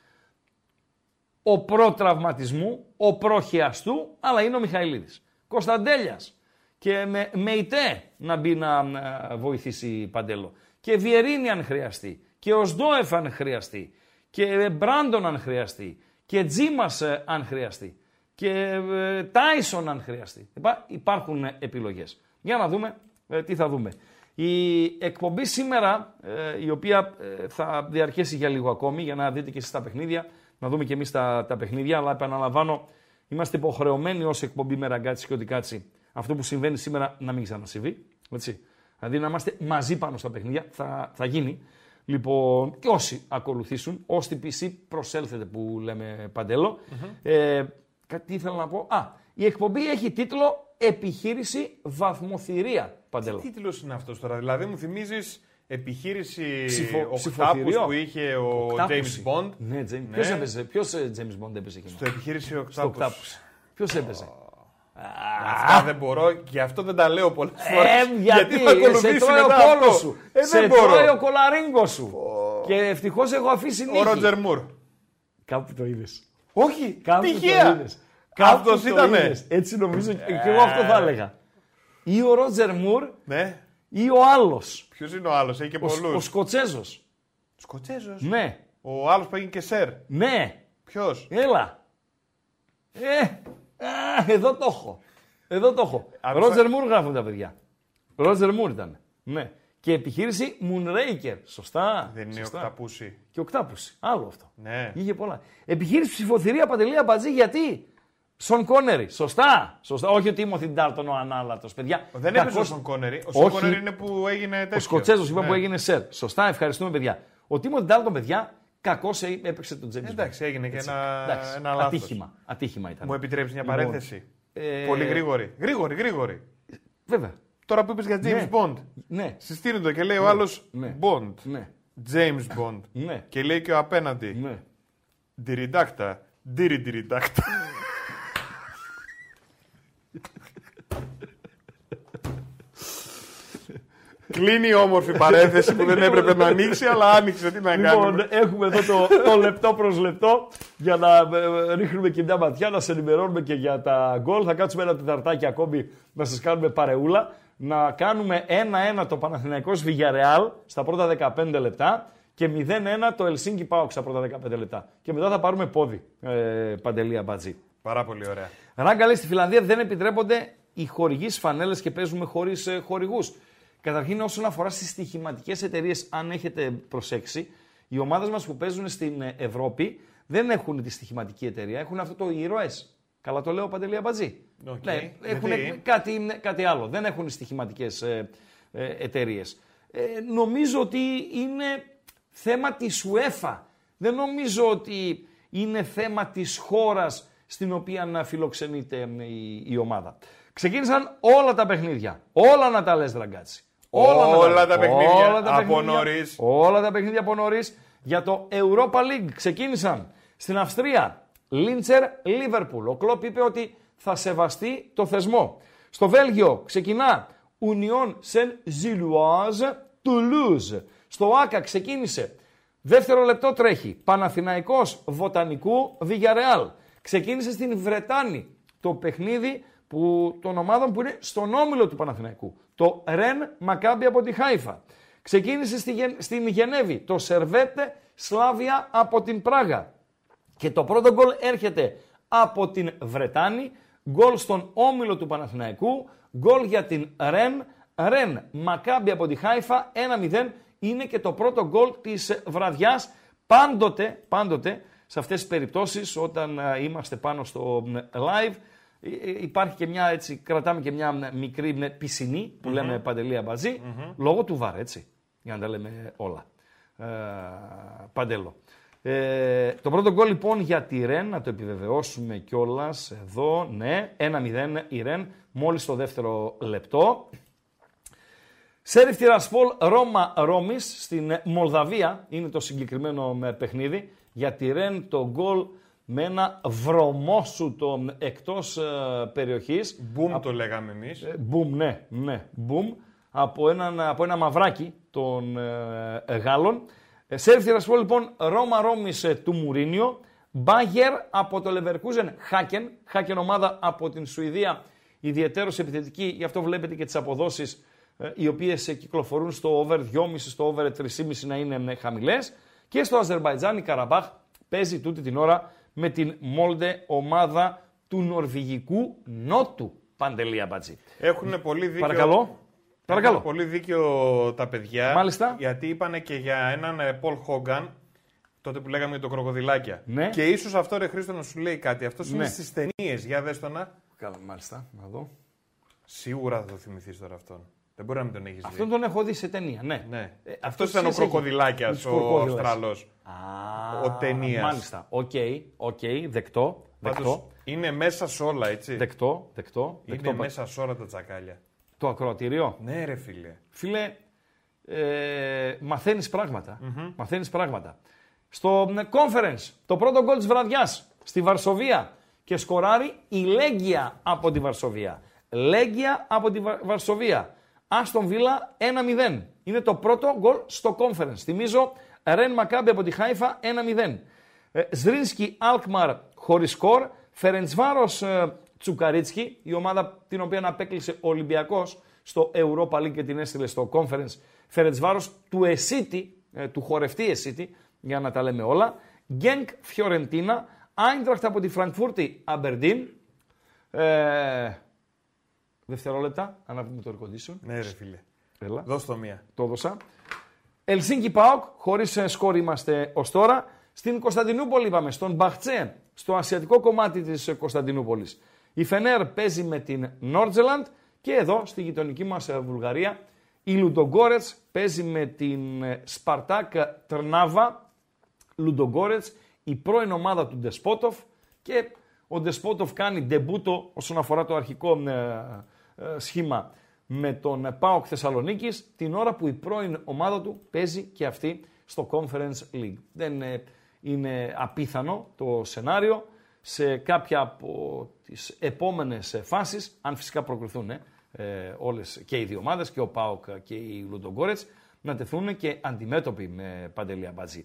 ο προτραυματισμού, ο προχιαστού, αλλά είναι ο Μιχαηλίδης. Κωνσταντέλιας και με, με ητέ να μπει να ε, βοηθήσει Παντέλο. Και Βιερίνη αν χρειαστεί. Και ο Σντόεφ αν χρειαστεί. Και Μπράντον αν χρειαστεί. Και Τζίμας ε, αν χρειαστεί. Και ε, Τάισον αν χρειαστεί. Υπά- Υπάρχουν ε, επιλογές. Για να δούμε ε, τι θα δούμε. Η εκπομπή σήμερα, ε, η οποία ε, θα διαρκέσει για λίγο ακόμη, για να δείτε και εσείς τα παιχνίδια, να δούμε και εμείς τα, τα παιχνίδια, αλλά επαναλαμβάνω, είμαστε υποχρεωμένοι ως εκπομπή με ραγκάτσι και οτικάτσι αυτό που συμβαίνει σήμερα να μην ξανασυμβεί. Έτσι. Δηλαδή να είμαστε μαζί πάνω στα παιχνίδια, θα, θα γίνει. Λοιπόν, και όσοι ακολουθήσουν, ως την PC προσέλθετε που λέμε Παντέλο. Ε, κάτι ήθελα να πω; Α, η εκπομπή έχει τίτλο Επιχείρηση Βαθμοθυρία, Παντέλο. Τι τίτλος είναι αυτός τώρα, δηλαδή μου θυμίζεις επιχείρηση Ψηφο- οκτάπους ψηφοθυριό. που είχε ο Οκτάπους. James Bond. Ναι, James. Ναι. Ποιος έπαιζε, ποιος ε, James Bond έπαιζε εκείνο; Στο επιχείρηση Στο οκτάπους. Οκτάπους. Ποιος έπαιζε; Αυτά δεν μπορώ και αυτό δεν τα λέω πολλές φορές. Ε, γιατί, θα ακολουθήσει σε τρώει ο μετά κόλος αυτό. σου. Ε, σε δεν τρώει μπορώ. ο κολαρίγκος σου. Και ευτυχώς έχω αφήσει νύχη. Ο Ρότζερ Μουρ. Κάπου το είδες. Όχι, Κάπου τυχαία. το είδες. Αυτός το ήτανε. είδες. Έτσι νομίζω και και εγώ αυτό θα έλεγα. Ή ο Ρότζερ Μουρ Ναι. ή ο άλλος. Ποιος είναι ο άλλος, έχει και Ο, πολλούς. ο Σκοτσέζος. Σκοτσέζος; Ναι, Ο άλλος που έγινε και σερ. ναι, Ποιος; έλα. Ε, α, εδώ το έχω. Εδώ το έχω. Άκουσα- Ρότζερ Μουρ γράφουν τα παιδιά. Ρότζερ Μουρ ήταν. Ναι. Και επιχείρηση Moonraker. Σωστά; Δεν είναι Σωστά. οκταπούση. Και οκτάπουση. Άλλο αυτό. Ναι. Είχε πολλά. Επιχείρηση ψηφοθυρία παντελεία μπατζή γιατί; Σον Κόνερι. Σωστά. Σωστά. Όχι ο Τίμωθη Ντάλτον ο ανάλατος. Παιδιά. Δεν κακός- έπαιζε ο Σον Κόνερι. Ο Σον Όχι. Κόνερι είναι που έγινε τέτοιο. Ο Σκοτσέζος είπα Ναι. που έγινε σερ. Σωστά. Ευχαριστούμε παιδιά. Ο Τίμωθη Ντάλτον, παιδιά, κακός έπαιξε τον Τζέιμς. Εντάξει, έγινε και ένα, Εντάξει, ένα λάθος. ατύχημα. Ατύχημα ήταν. Μου επιτρέψει μια Λοιπόν, παρένθεση. ε, Πολύ γρήγορη. Γρήγορη, γρήγορη. Βέβαια. Τώρα που είπες για James Ναι. Bond. Ναι. Συστήνεται και λέει ο άλλος ναι. Bond. Ναι. James Bond. Ναι. Και λέει και ο απέναντι. Ναι. Διριντάκτα. Ντύρι διριντάκτα. Κλείνει η όμορφη παρένθεση που δεν έπρεπε να ανοίξει, αλλά άνοιξε. Τι να Λοιπόν, κάνουμε. έχουμε εδώ το, το λεπτό προς λεπτό για να ε, ρίχνουμε και μια ματιά, να σε ενημερώνουμε και για τα γκολ. Θα κάτσουμε ένα τεταρτάκι ακόμη να σας κάνουμε παρεούλα. Να κάνουμε 1-1 το Παναθηναϊκός Villarreal στα πρώτα 15 λεπτά και 0-1 το Ελσίνκι Πάοξ στα πρώτα 15 λεπτά. Και μετά θα πάρουμε πόδι, ε, Παντελία Μπατζή. Πάρα πολύ ωραία. Ράγκα λέει στη Φιλανδία δεν επιτρέπονται οι χορηγοί φανέλες και παίζουμε χωρίς ε, χορηγούς. Καταρχήν, όσον αφορά στις στοιχηματικές εταιρείες, αν έχετε προσέξει, οι ομάδες μας που παίζουν στην ε, Ευρώπη δεν έχουν τη στοιχηματική εταιρεία, έχουν αυτό το ήρωε. Καλά το λέω, Παντελή Αμπατζή. Οκ. Ναι, έχουν Γιατί; κάτι, κάτι άλλο. Δεν έχουν στοιχηματικές ε, ε, εταιρείες. Ε, νομίζω ότι είναι θέμα της UEFA. Δεν νομίζω ότι είναι θέμα της χώρας στην οποία να φιλοξενείται ε, η, η ομάδα. Ξεκίνησαν όλα τα παιχνίδια. Όλα να τα λες, Ραγκάτση. Όλα να τα παιχνίδια όλα τα από παιχνίδια, νωρίς. Όλα τα παιχνίδια από νωρίς. Για το Europa League ξεκίνησαν στην Αυστρία. Λίντσερ, Λίβερπουλ. Ο Κλόπ είπε ότι θα σεβαστεί το θεσμό. Στο Βέλγιο ξεκινά Union Saint-Gilloise Toulouse. Στο Άκα ξεκίνησε. Δεύτερο λεπτό τρέχει. Παναθηναϊκός Βοτανικού Villarreal. Ξεκίνησε στην Βρετάνη το παιχνίδι που, των ομάδων που είναι στον όμιλο του Παναθηναϊκού. Το Ρεν Μακάμπι από τη Χάιφα. Ξεκίνησε στη, Γεν- στην Γενέβη το Σερβέτε Σλάβια από την Πράγα. Και το πρώτο γκολ έρχεται από την Βρετάνη, γκολ στον όμιλο του Παναθηναϊκού, γκολ για την Ρεν, Ρεν Μακάμπι από τη Χάιφα, 1-0, είναι και το πρώτο γκολ της βραδιάς. Πάντοτε, πάντοτε, σε αυτές τις περιπτώσεις, όταν α, είμαστε πάνω στο μ, live, ε, ε, υπάρχει και μια έτσι, κρατάμε και μια μ, μικρή μ, πισινή, που λέμε παντελία μπαζί, λόγω του βαρ, έτσι, για να τα λέμε όλα. Ε, παντέλο. Ε, το πρώτο γκολ λοιπόν για τη Ρεν, να το επιβεβαιώσουμε κιόλας εδώ, ναι, 1-0 η Ρεν, μόλις το δεύτερο λεπτό. Σέριφ Τυρασπόλ Ρώμα Ρώμης στην Μολδαβία είναι το συγκεκριμένο με παιχνίδι. Για τη Ρεν το γκολ με ένα βρωμόσουτο εκτός ε, περιοχής. Μπουμ το λέγαμε εμείς. Ε, Μπουμ, ναι, ναι, μπουμ. Από, έναν, από ένα μαυράκι των ε, ε, Γάλλων. Ε, Σέριφ Τυρασπόλ λοιπόν Ρώμα Ρώμης ε, του Μουρίνιο. Μπάγερ από το Leverkusen Χάκεν. Χάκεν ομάδα από την Σουηδία. Ιδιαίτερος επιθετική, γι' αυτό βλέπετε και τις αποδόσεις ε, οι οποίες ε, κυκλοφορούν στο over 2,5, στο over 3,5 να είναι ε, χαμηλές. Και στο Αζερβαϊτζάν η Καραμπάχ παίζει τούτη την ώρα με την Μόλντε ομάδα του Νορβηγικού Νότου. Παντελία Μπατζή. Έχουν πολύ δίκιο. Παρακαλώ. Παρακαλώ. Έχουν πολύ δίκιο τα παιδιά. Μάλιστα. Γιατί είπανε και για έναν ε, Πολ Χόγκαν, τότε που λέγαμε για το κροκοδιλάκια. Ναι. Και ίσως αυτό ρε Χρήστο να σου λέει κάτι. Αυτός είναι Ναι. στις ταινίες. Για δες το να. Καλά, μάλιστα. Να δω. Σίγουρα θα το θυμηθείς τώρα αυτόν. Δεν μπορεί να μην τον έχεις δει. Αυτόν τον έχω δει σε ταινία, ναι. Ναι. Ε, Αυτός αυτός ήταν ο σχέση έχει. κροκοδιλάκιας, Με τους ο κροκόδιλες. Αυστραλός. Α, Ο ταινίας. Μάλιστα. OK, OK, δεκτό, δεκτό, είναι μέσα σε όλα, έτσι. δεκτό, δεκτό, Είναι δεκτό. μέσα σε όλα τα τσακάλια. Το ακροατήριο. Ναι, ρε φίλε. Φίλε, ε, μαθαίνεις πράγματα. Μαθαίνεις πράγματα. Στο ε, conference, το πρώτο γκολ της βραδιάς, στη Βαρσοβία και σκοράρει η Λέγκια από τη Βαρσοβία. Λέγκια από τη Βα- Βαρσοβία. Άστον Βίλα 1-0. Είναι το πρώτο γκολ στο conference. Θυμίζω, Ρεν Μακάμπι από τη Χάιφα 1-0. Ε, Ζρίνσκι Αλκμαρ χωρίς σκορ. Φερεντσβάρος ε, Τσουκαρίτσκι, η ομάδα την οποία απέκλεισε ο Ολυμπιακός στο Europa League και την έστειλε στο Conference. Φερεντσβάρος του Εσίτη, ε, του χορευτή Εσίτη, για να τα λέμε όλα. Γκένκ Φιωρεντίνα, Άιντραχτ από τη Φραγκφούρτη Αμπερντίν. Ε, δευτερόλεπτα, ανάβουμε το air condition. Ναι, ρε φίλε. Έλα. Δώσ' το μία. Το έδωσα. Ελσίνκι Πάοκ, χωρίς σκόρ είμαστε ως τώρα. Στην Κωνσταντινούπολη είπαμε, στον Μπαχτσέ, στο ασιατικό κομμάτι της Κωνσταντινούπολης. Η Φενέρ παίζει με την Νόρτζελαντ και εδώ στη γειτονική μας Βουλγαρία η Λουντογκόρετς παίζει με την ε, Σπαρτάκ Τρνάβα. Λουντογκόρετς, η πρώην ομάδα του Ντεσπότοφ και ο Ντεσπότοφ κάνει ντεμπούτο όσον αφορά το αρχικό ε, ε, σχήμα με τον ΠΑΟΚ Θεσσαλονίκης την ώρα που η πρώην ομάδα του παίζει και αυτή στο Conference League. Δεν ε, είναι απίθανο το σενάριο σε κάποια από τις επόμενες φάσεις, αν φυσικά προκριθούν ε, όλες και οι δύο ομάδες, και ο ΠΑΟΚ και η Λουντογκόρετς, να τεθούν και αντιμέτωποι με Παντελία Μπατζή.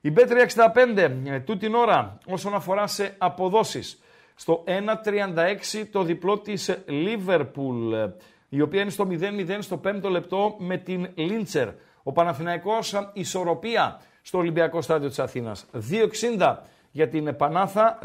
Η B365 ε, τούτη την ώρα όσον αφορά σε αποδόσεις στο 1.36 το διπλό της Liverpool η οποία είναι στο 0-0 στο 5ο λεπτό με την Λίντσερ. Ο Παναθηναϊκός ισορροπία στο Ολυμπιακό Στάδιο της Αθήνας. 2-60 για την Πανάθα,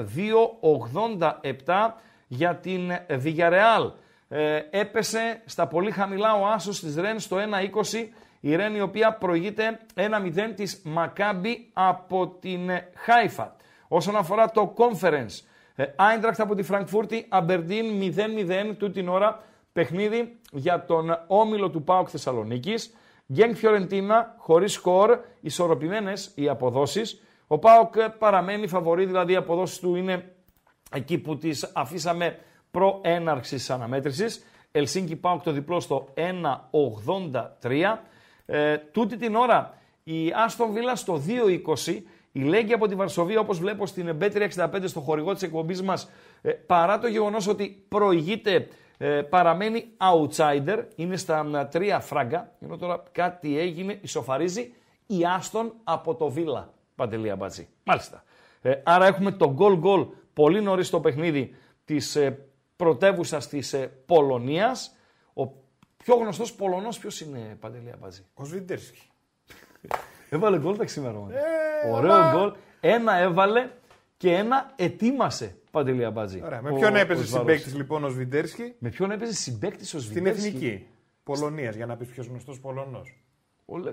2-87 για την Βιγιαρεάλ. Ε, έπεσε στα πολύ χαμηλά ο άσος της Ρεν στο 1-20. Η Ρεν η οποία προηγείται 1-0 της Μακάμπι από την Χάιφα. Όσον αφορά το conference, Άιντρακτ από τη Φραγκφούρτη, Αμπερντίν 0-0 του την ώρα παιχνίδι για τον όμιλο του ΠΑΟΚ Θεσσαλονίκης. Γκένγκ Φιωρεντίνα, χωρίς σκορ, ισορροπημένες οι αποδόσεις. Ο ΠΑΟΚ παραμένει φαβορή, δηλαδή οι αποδόσεις του είναι εκεί που τις αφήσαμε προ έναρξη αναμέτρησης. Ελσίνκι ΠΑΟΚ το διπλό στο 1,83. Ε, τούτη την ώρα η Άστον Βίλα στο 2,20. Η Λέγκη από τη Βαρσοβία, όπως βλέπω στην B365 στο χορηγό της εκπομπής μας, ε, παρά το γεγονός ότι προηγείται ε, παραμένει outsider, είναι στα τρία φράγκα, ενώ τώρα κάτι έγινε, ισοφαρίζει η Άστον από το Βίλα, Παντελία Μπατζή. Μάλιστα. Ε, άρα έχουμε το goal goal πολύ νωρίς στο παιχνίδι της ε, πρωτεύουσας της ε, Πολωνίας. Ο πιο γνωστός Πολωνός ποιος είναι, Παντελία Μπατζή; Ο Σβιντέρσκι. Έβαλε γκολ τα σήμερα. Ε, Ωραίο γκολ. Ένα έβαλε και ένα ετοίμασε Παντελή Αμπάτζη. Ωραία. Με ποιον έπαιζε συμπέκτη λοιπόν ο Σβιντέρσκι. Με ποιον έπαιζε συμπέκτη ο Σβιντέρσκι. Στην εθνική Πολωνίας, για να πεις ποιος γνωστός Πολωνός.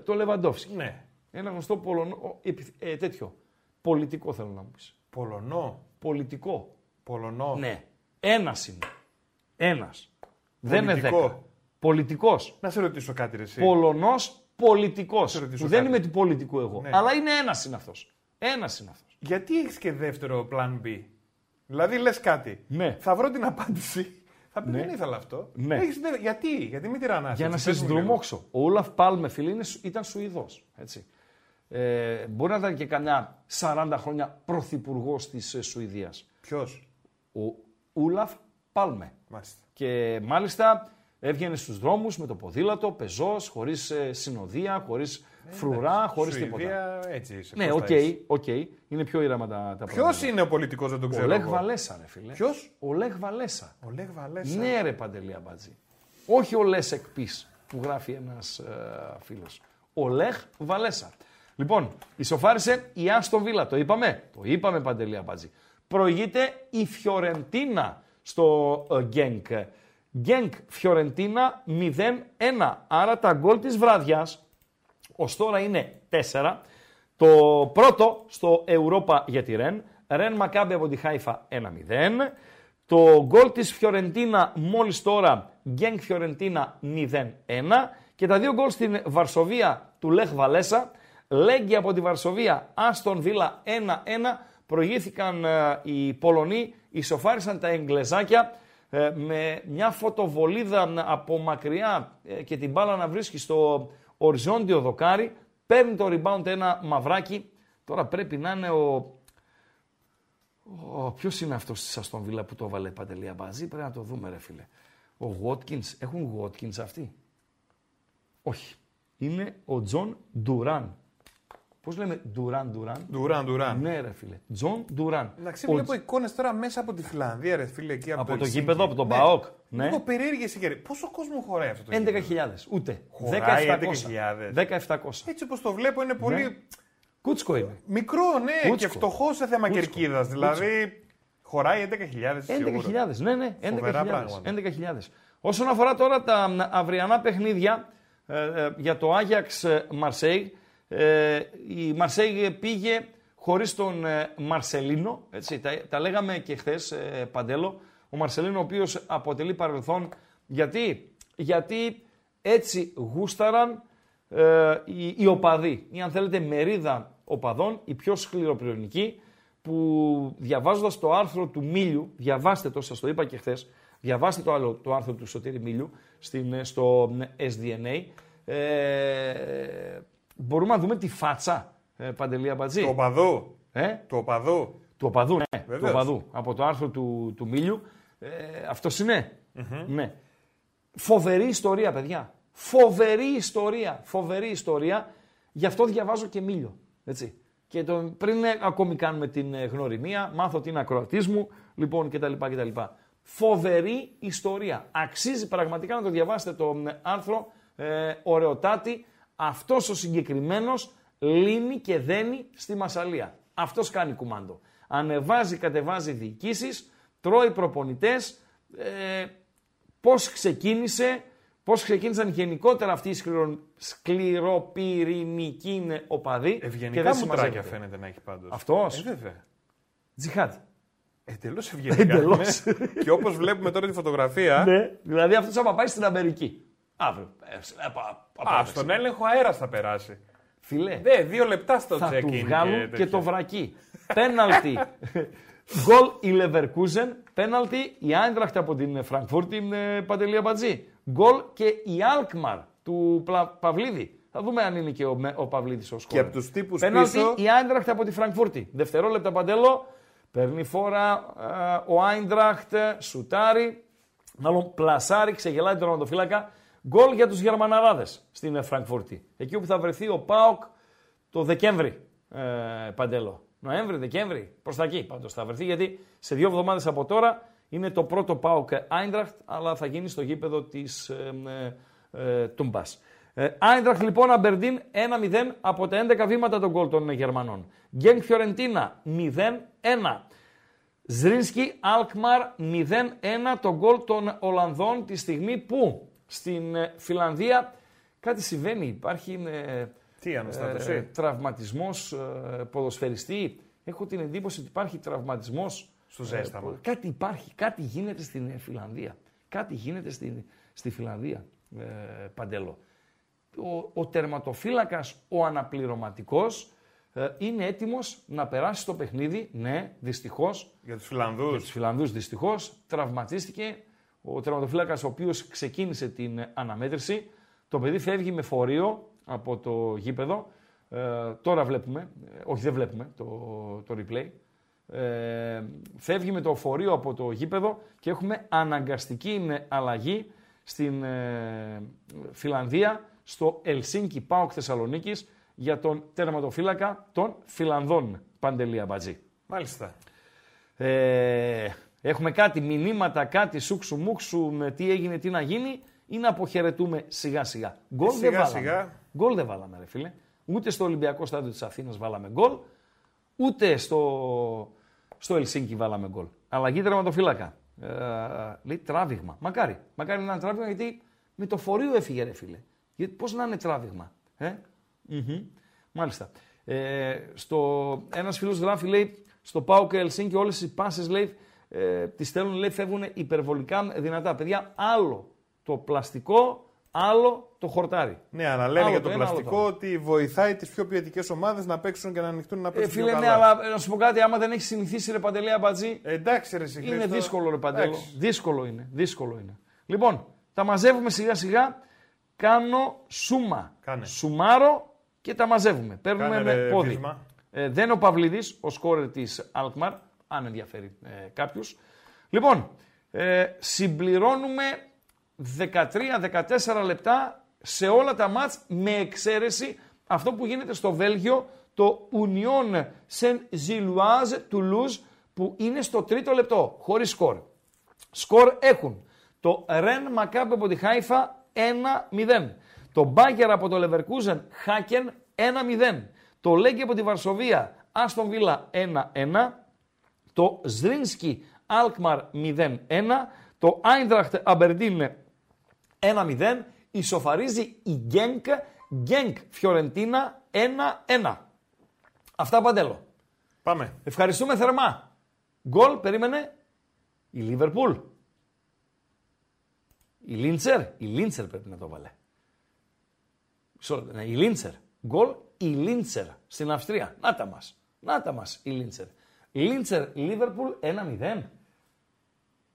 Το Λεβαντόφσκι. Ναι. Ένα γνωστό Πολωνό. Ε, τέτοιο. Πολιτικό θέλω να μου πεις. Πολωνό. Πολιτικό. Πολωνό. Ναι. Ένας είναι. Ένας. Δεν είναι δέκα. Πολιτικός. Να σε ρωτήσω κάτι, ρε, εσύ. Πολωνός πολιτικός. Δεν είμαι του πολιτικού εγώ. Ναι. Αλλά είναι ένας είναι αυτός. Ένας είναι αυτός. Γιατί έχεις και δεύτερο plan B. Δηλαδή λες κάτι. Ναι. Θα βρω την απάντηση. Θα πει ναι. δεν ήθελα αυτό. Ναι. Έχεις, γιατί, γιατί μην τυραννάς. Για να σε συνδρομώξω. Ο Όλαφ Πάλμε, φίλε, ήταν Σουηδός. Ε, μπορεί να ήταν και καμιά 40 χρόνια πρωθυπουργός της ε, Σουηδίας. Ποιος; Ο Ούλαφ Πάλμε. Μάλιστα. Και μάλιστα έβγαινε στους δρόμους με το ποδήλατο, πεζός, χωρίς ε, συνοδεία, χωρίς φρουρά, χωρίς τίποτα. Έτσι είσαι. Ναι, OK, okay, okay. είναι πιο ήρεμα τα, τα Ποιος είναι ο πολιτικός, δεν τον ξέρω. Ο Λεχ Βαλέσα, ρε φίλε. Ποιος; Ο Λεχ Βαλέσα. Ο Λεχ Βαλέσα. Ναι, ρε Παντελή Αμπατζή. Όχι ο Λέσεκ Πι που γράφει ένας ε, φίλος. Ο Λεχ Βαλέσα. Λοιπόν, ισοφάρισε η Άστον Βίλα. Το είπαμε. Το είπαμε Παντελή Αμπατζή. Προηγείται η Φιωρεντίνα στο ε, Γκένκ. Γκένκ Φιωρεντίνα 0-1. Άρα τα γκολ της βράδιας ως τώρα είναι 4. Το πρώτο στο Ευρώπα για τη Ρεν. Ρεν Μακάμπη από τη Χάιφα 1-0. Το γκολ της Φιωρεντίνα μόλις τώρα, Γκένγκ Φιωρεντίνα 0-1. Και τα δύο γκολ στην Βαρσοβία του Λεχ Βαλέσα. Λέγκη από τη Βαρσοβία, Άστον Βίλα 1-1. Προηγήθηκαν ε, οι Πολωνοί, ισοφάρισαν τα Εγγλεζάκια ε, με μια φωτοβολίδα από μακριά ε, και την μπάλα να βρίσκει στο οριζόντιο δοκάρι, παίρνει το rebound ένα μαυράκι. Τώρα πρέπει να είναι ο. ο Ποιος είναι αυτός της Αστον Βίλα που το έβαλε παντελή μπαζί, πρέπει να το δούμε, ρε φίλε. Ο Watkins, έχουν Watkins αυτοί; Όχι. Είναι ο Τζον Ντουράν. Πώς λέμε Ντουράν, Ντουράν. Ντουράν, Ντουράν. Ναι, ρε φίλε. Τζον Ντουράν. Εντάξει, ο... βλέπω εικόνες τώρα μέσα από τη Φιλανδία, ρε φίλε. Εκεί από, από το, το γήπεδο, από τον ναι. Μπαόκ. Ναι. Λίγο περίεργες οι Πόσο κόσμο χωράει αυτό το 11.000. Ούτε. 17.000. 1700. Έτσι όπως το βλέπω είναι πολύ. Ναι. Κούτσκο είναι. Μικρό, ναι, Κούτσκο. και φτωχό σε θέμα κερκίδας. Δηλαδή. Χωράει 11.000. 11.000, ναι, ναι. 11.000. Όσον αφορά τώρα τα αυριανά παιχνίδια ε, ε, για το Άγιαξ Μαρσέη, ε, η Μαρσέη πήγε χωρίς τον Μαρσελίνο, έτσι, τα, τα λέγαμε και χθες Παντέλο, ο Μαρσελίνο ο οποίος αποτελεί παρελθόν, γιατί, γιατί έτσι γούσταραν οι, οι οπαδοί, ή αν θέλετε μερίδα οπαδών, οι πιο σκληροπυρηνικοί, που διαβάζοντας το άρθρο του Μίλιου, διαβάστε το, σας το είπα και χθες, διαβάστε το άλλο το άρθρο του Σωτήρη Μίλιου στην, στο SDNA, ε, μπορούμε να δούμε τη φάτσα, ε, Παντελία Μπατζή. Του οπαδού. Ε; Του οπαδού. Του οπαδού, ναι. Του οπαδού. Από το άρθρο του, του Μίλιου. Ε, αυτός Ναι. Φοβερή ιστορία, παιδιά. Φοβερή ιστορία. Φοβερή ιστορία. Γι' αυτό διαβάζω και Μίλιο. Έτσι. Και τον, πριν ε, ακόμη κάνουμε την ε, γνωριμία, μάθω την ακροατή μου, λοιπόν κτλ. κτλ. Φοβερή ιστορία. Αξίζει πραγματικά να το διαβάσετε το άρθρο ε, ωραιοτάτη, αυτός ο συγκεκριμένος λύνει και δένει στη Μασαλία. Αυτός κάνει κουμάντο. Ανεβάζει, κατεβάζει διοικήσεις, τρώει προπονητές, ε, πώς ξεκίνησε, πώς ξεκίνησαν γενικότερα αυτοί οι σκληρο, σκληροπυρηνικοί οπαδοί. Ευγενικά μουτράκια φαίνεται να έχει πάντως. Αυτός. Ε, βέβαια. Τζιχάτ. Εντελώς ευγενικά. Εντελώς. και όπως βλέπουμε τώρα τη φωτογραφία. Ναι, δηλαδή αυτός θα πάει στην Αμερική. Αύριο. Ε, ε, Α, στον έλεγχο αέρας θα περάσει. Φιλέ. Ναι, δύο λεπτά στο θα check-in. του βγάλουν και, το βρακί. Πέναλτι. Γκολ η Leverkusen. Πέναλτι η Άιντραχτ από την Φραγκφούρτη ε, Παντελία Μπατζή. Γκολ και η Αλκμαρ του Παυλίδη. Θα δούμε αν είναι και ο, ο Παυλίδης ο σκόρ. Και από τους τύπους Πέναλτι η Άιντραχτ από τη Φραγκφούρτη. Δευτερόλεπτα Παντέλο. Παίρνει φόρα ο Άιντραχτ, σουτάρει. Μάλλον πλασάρει, ξεγελάει τον τερματοφύλακα. Γκολ για τους Γερμαναράδες στην Φραγκφούρτη. Εκεί όπου θα βρεθεί ο ΠΑΟΚ το Δεκέμβρη, ε, Παντέλο. Νοέμβρη, Δεκέμβρη, προς τα εκεί πάντως θα βρεθεί γιατί σε δύο εβδομάδες από τώρα είναι το πρώτο ΠΑΟΚ Άιντραχτ αλλά θα γίνει στο γήπεδο της ε, ε, ε Τούμπας. Άιντραχτ λοιπόν Αμπερντίν 1-0 από τα 11 βήματα των γκολ των Γερμανών. Γκένγκ Φιωρεντίνα 0-1. Ζρίνσκι Αλκμαρ 0-1 το γκολ των Ολλανδών τη στιγμή που στην ε, Φιλανδία κάτι συμβαίνει. Υπάρχει ε, Τι, ε, τραυματισμός ε, ποδοσφαιριστή. Έχω την εντύπωση ότι υπάρχει τραυματισμός. Στο ζέσταμα. Ε, κάτι υπάρχει, κάτι γίνεται στην Φιλανδία. Κάτι γίνεται στη, στη Φιλανδία, ε, Παντέλο. Ο, ο τερματοφύλακας, ο αναπληρωματικός, είναι έτοιμος να περάσει το παιχνίδι. Ναι, δυστυχώς. Για τους Φιλανδούς. Για τους Φιλανδούς δυστυχώς. Τραυματίστηκε ο τερματοφύλακας ο οποίος ξεκίνησε την αναμέτρηση. Το παιδί φεύγει με φορείο από το γήπεδο. Ε, τώρα βλέπουμε, ε, όχι δεν βλέπουμε το, το replay. Ε, φεύγει με το φορείο από το γήπεδο και έχουμε αναγκαστική αλλαγή στην ε, Φιλανδία, στο Ελσίνκι Πάοκ Θεσσαλονίκης για τον τερματοφύλακα των Φιλανδών, Παντελία Μπατζή. Μάλιστα. Ε, Έχουμε κάτι μηνύματα, κάτι σούξου μουξου, με τι έγινε, τι να γίνει ή να αποχαιρετούμε σιγά σιγά. Γκολ δεν βάλαμε. Σιγά. Γκολ δεν βάλαμε, ρε φίλε. Ούτε στο Ολυμπιακό στάδιο της Αθήνας βάλαμε γκολ, ούτε στο, στο Ελσίνκι βάλαμε γκολ. Αλλαγή τερματοφύλακα. Ε, λέει τράβηγμα. Μακάρι. Μακάρι να είναι τράβηγμα γιατί με το φορείο έφυγε, ρε φίλε. Γιατί πώς να είναι τράβηγμα. Ε; mm Μάλιστα. Ε, στο, ένας φίλος γράφει, λέει, στο Πάο και Ελσίνκι όλες οι πάσες, λέει, ε, τι στέλνουν, λέει, φεύγουν υπερβολικά δυνατά. Παιδιά, άλλο το πλαστικό, άλλο το χορτάρι. Ναι, αλλά λένε για το, πλαστικό ότι βοηθάει τις πιο ποιοτικές ομάδες να παίξουν και να ανοιχτούν να παίξουν. Ε, φίλε, ναι, αλλά να σου πω κάτι, άμα δεν έχεις συνηθίσει ρε Παντελέα Αμπατζή. Ε, εντάξει, ρε Είναι δύσκολο, ρε Παντέλο. Δύσκολο είναι. Δύσκολο είναι. Λοιπόν, τα μαζεύουμε σιγά σιγά. Κάνω σούμα. Κάνε. Σουμάρω και τα μαζεύουμε. Παίρνουμε Κάνε, με πόδι. Ε, δεν ο Παυλίδης, ο σκόρερ της Αλκμαρ, αν ενδιαφέρει ε, κάποιους. Λοιπόν, ε, συμπληρώνουμε 13-14 λεπτά σε όλα τα μάτς με εξαίρεση αυτό που γίνεται στο Βέλγιο, το Union Saint-Gilloise Toulouse που είναι στο τρίτο λεπτό, χωρίς σκορ. Σκορ έχουν το Ρεν Μακάμπε από τη Χάιφα 1-0. Το Μπάγκερ από το Leverkusen Χάκεν 1-0. Το Λέγκε από τη Βαρσοβία Άστον Βίλα 1-1 το Ζρίνσκι Αλκμαρ 0-1, το Άιντραχτ Αμπερντίν 1-0. Ισοφαρίζει η Γκένκ. Γκένκ Φιωρεντίνα 1-1. Αυτά παντέλο. Πάμε. Ευχαριστούμε θερμά. Γκολ, περίμενε. Η Λίβερπουλ. Η Λίντσερ. Η Λίντσερ πρέπει να το βάλε. Ναι, η Λίντσερ. Γκολ η Λίντσερ στην Αυστρία. Να τα μας. Να τα μας η Λίντσερ. Λίντσερ Λίβερπουλ 1-0.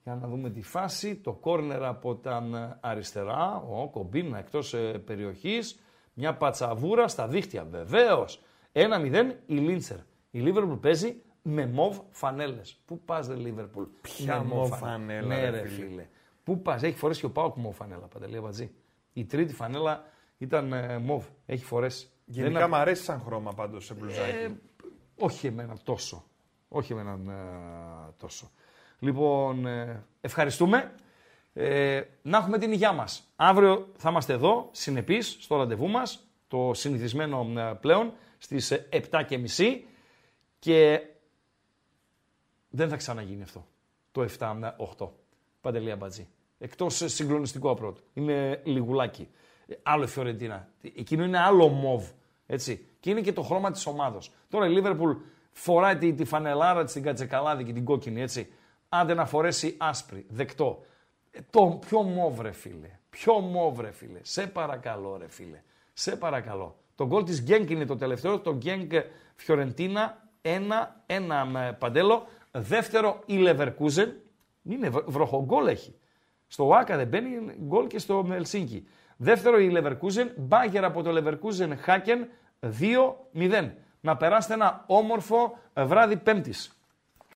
Για να δούμε τη φάση. Το κόρνερ από τα αριστερά. Ο Κομπίνα εκτός ε, περιοχής. Μια πατσαβούρα στα δίχτυα. Βεβαίως. 1-0 η Λίντσερ. Η Λίβερπουλ παίζει με μοβ φανέλες. Πού πας ρε Λίβερπουλ; Ποια μοβ φανέλα. Ναι ρε φίλε. Πού πας; Έχει φορέσει και ο Πάοκ μοβ φανέλα. Παντελή Βατζή. Η τρίτη φανέλα ήταν ε, μοβ. Έχει φορέσει. Γενικά Δεν... μου αρέσει σαν χρώμα πάντως σε μπλουζάκι. Ε, όχι εμένα τόσο. Όχι εμένα ε, τόσο. Λοιπόν, ε, ευχαριστούμε. Ε, να έχουμε την υγειά μας. Αύριο θα είμαστε εδώ, συνεπείς, στο ραντεβού μας, το συνηθισμένο ε, πλέον, στις 7.30 και δεν θα ξαναγίνει αυτό, το 7-8. Παντελία Μπατζή. Εκτός συγκλονιστικό απρότου. Είναι λιγουλάκι. Άλλο η Φιωρεντίνα. Εκείνο είναι άλλο μοβ. Έτσι. Και είναι και το χρώμα της ομάδα. Τώρα η Λίβερπουλ φοράει τη, τη φανελάρα της, την κατσεκαλάδη και την κόκκινη, έτσι. Άντε να φορέσει άσπρη, δεκτό. Ε, το πιο μόβ, ρε φίλε. Πιο μόβ, ρε φίλε. Σε παρακαλώ, ρε φίλε. Σε παρακαλώ. Το γκολ της Γκένκ είναι το τελευταίο. Το Γκένκ Φιωρεντίνα. Ένα, ένα με παντέλο. Δεύτερο η Λεβερκούζεν. Είναι βροχογκόλ έχει. Στο Άκα δεν μπαίνει γκολ και στο Μελσίνκι. Δεύτερο η Leverkusen, μπάγκερ από το Leverkusen Haken 2-0. Να περάσετε ένα όμορφο βράδυ Πέμπτης.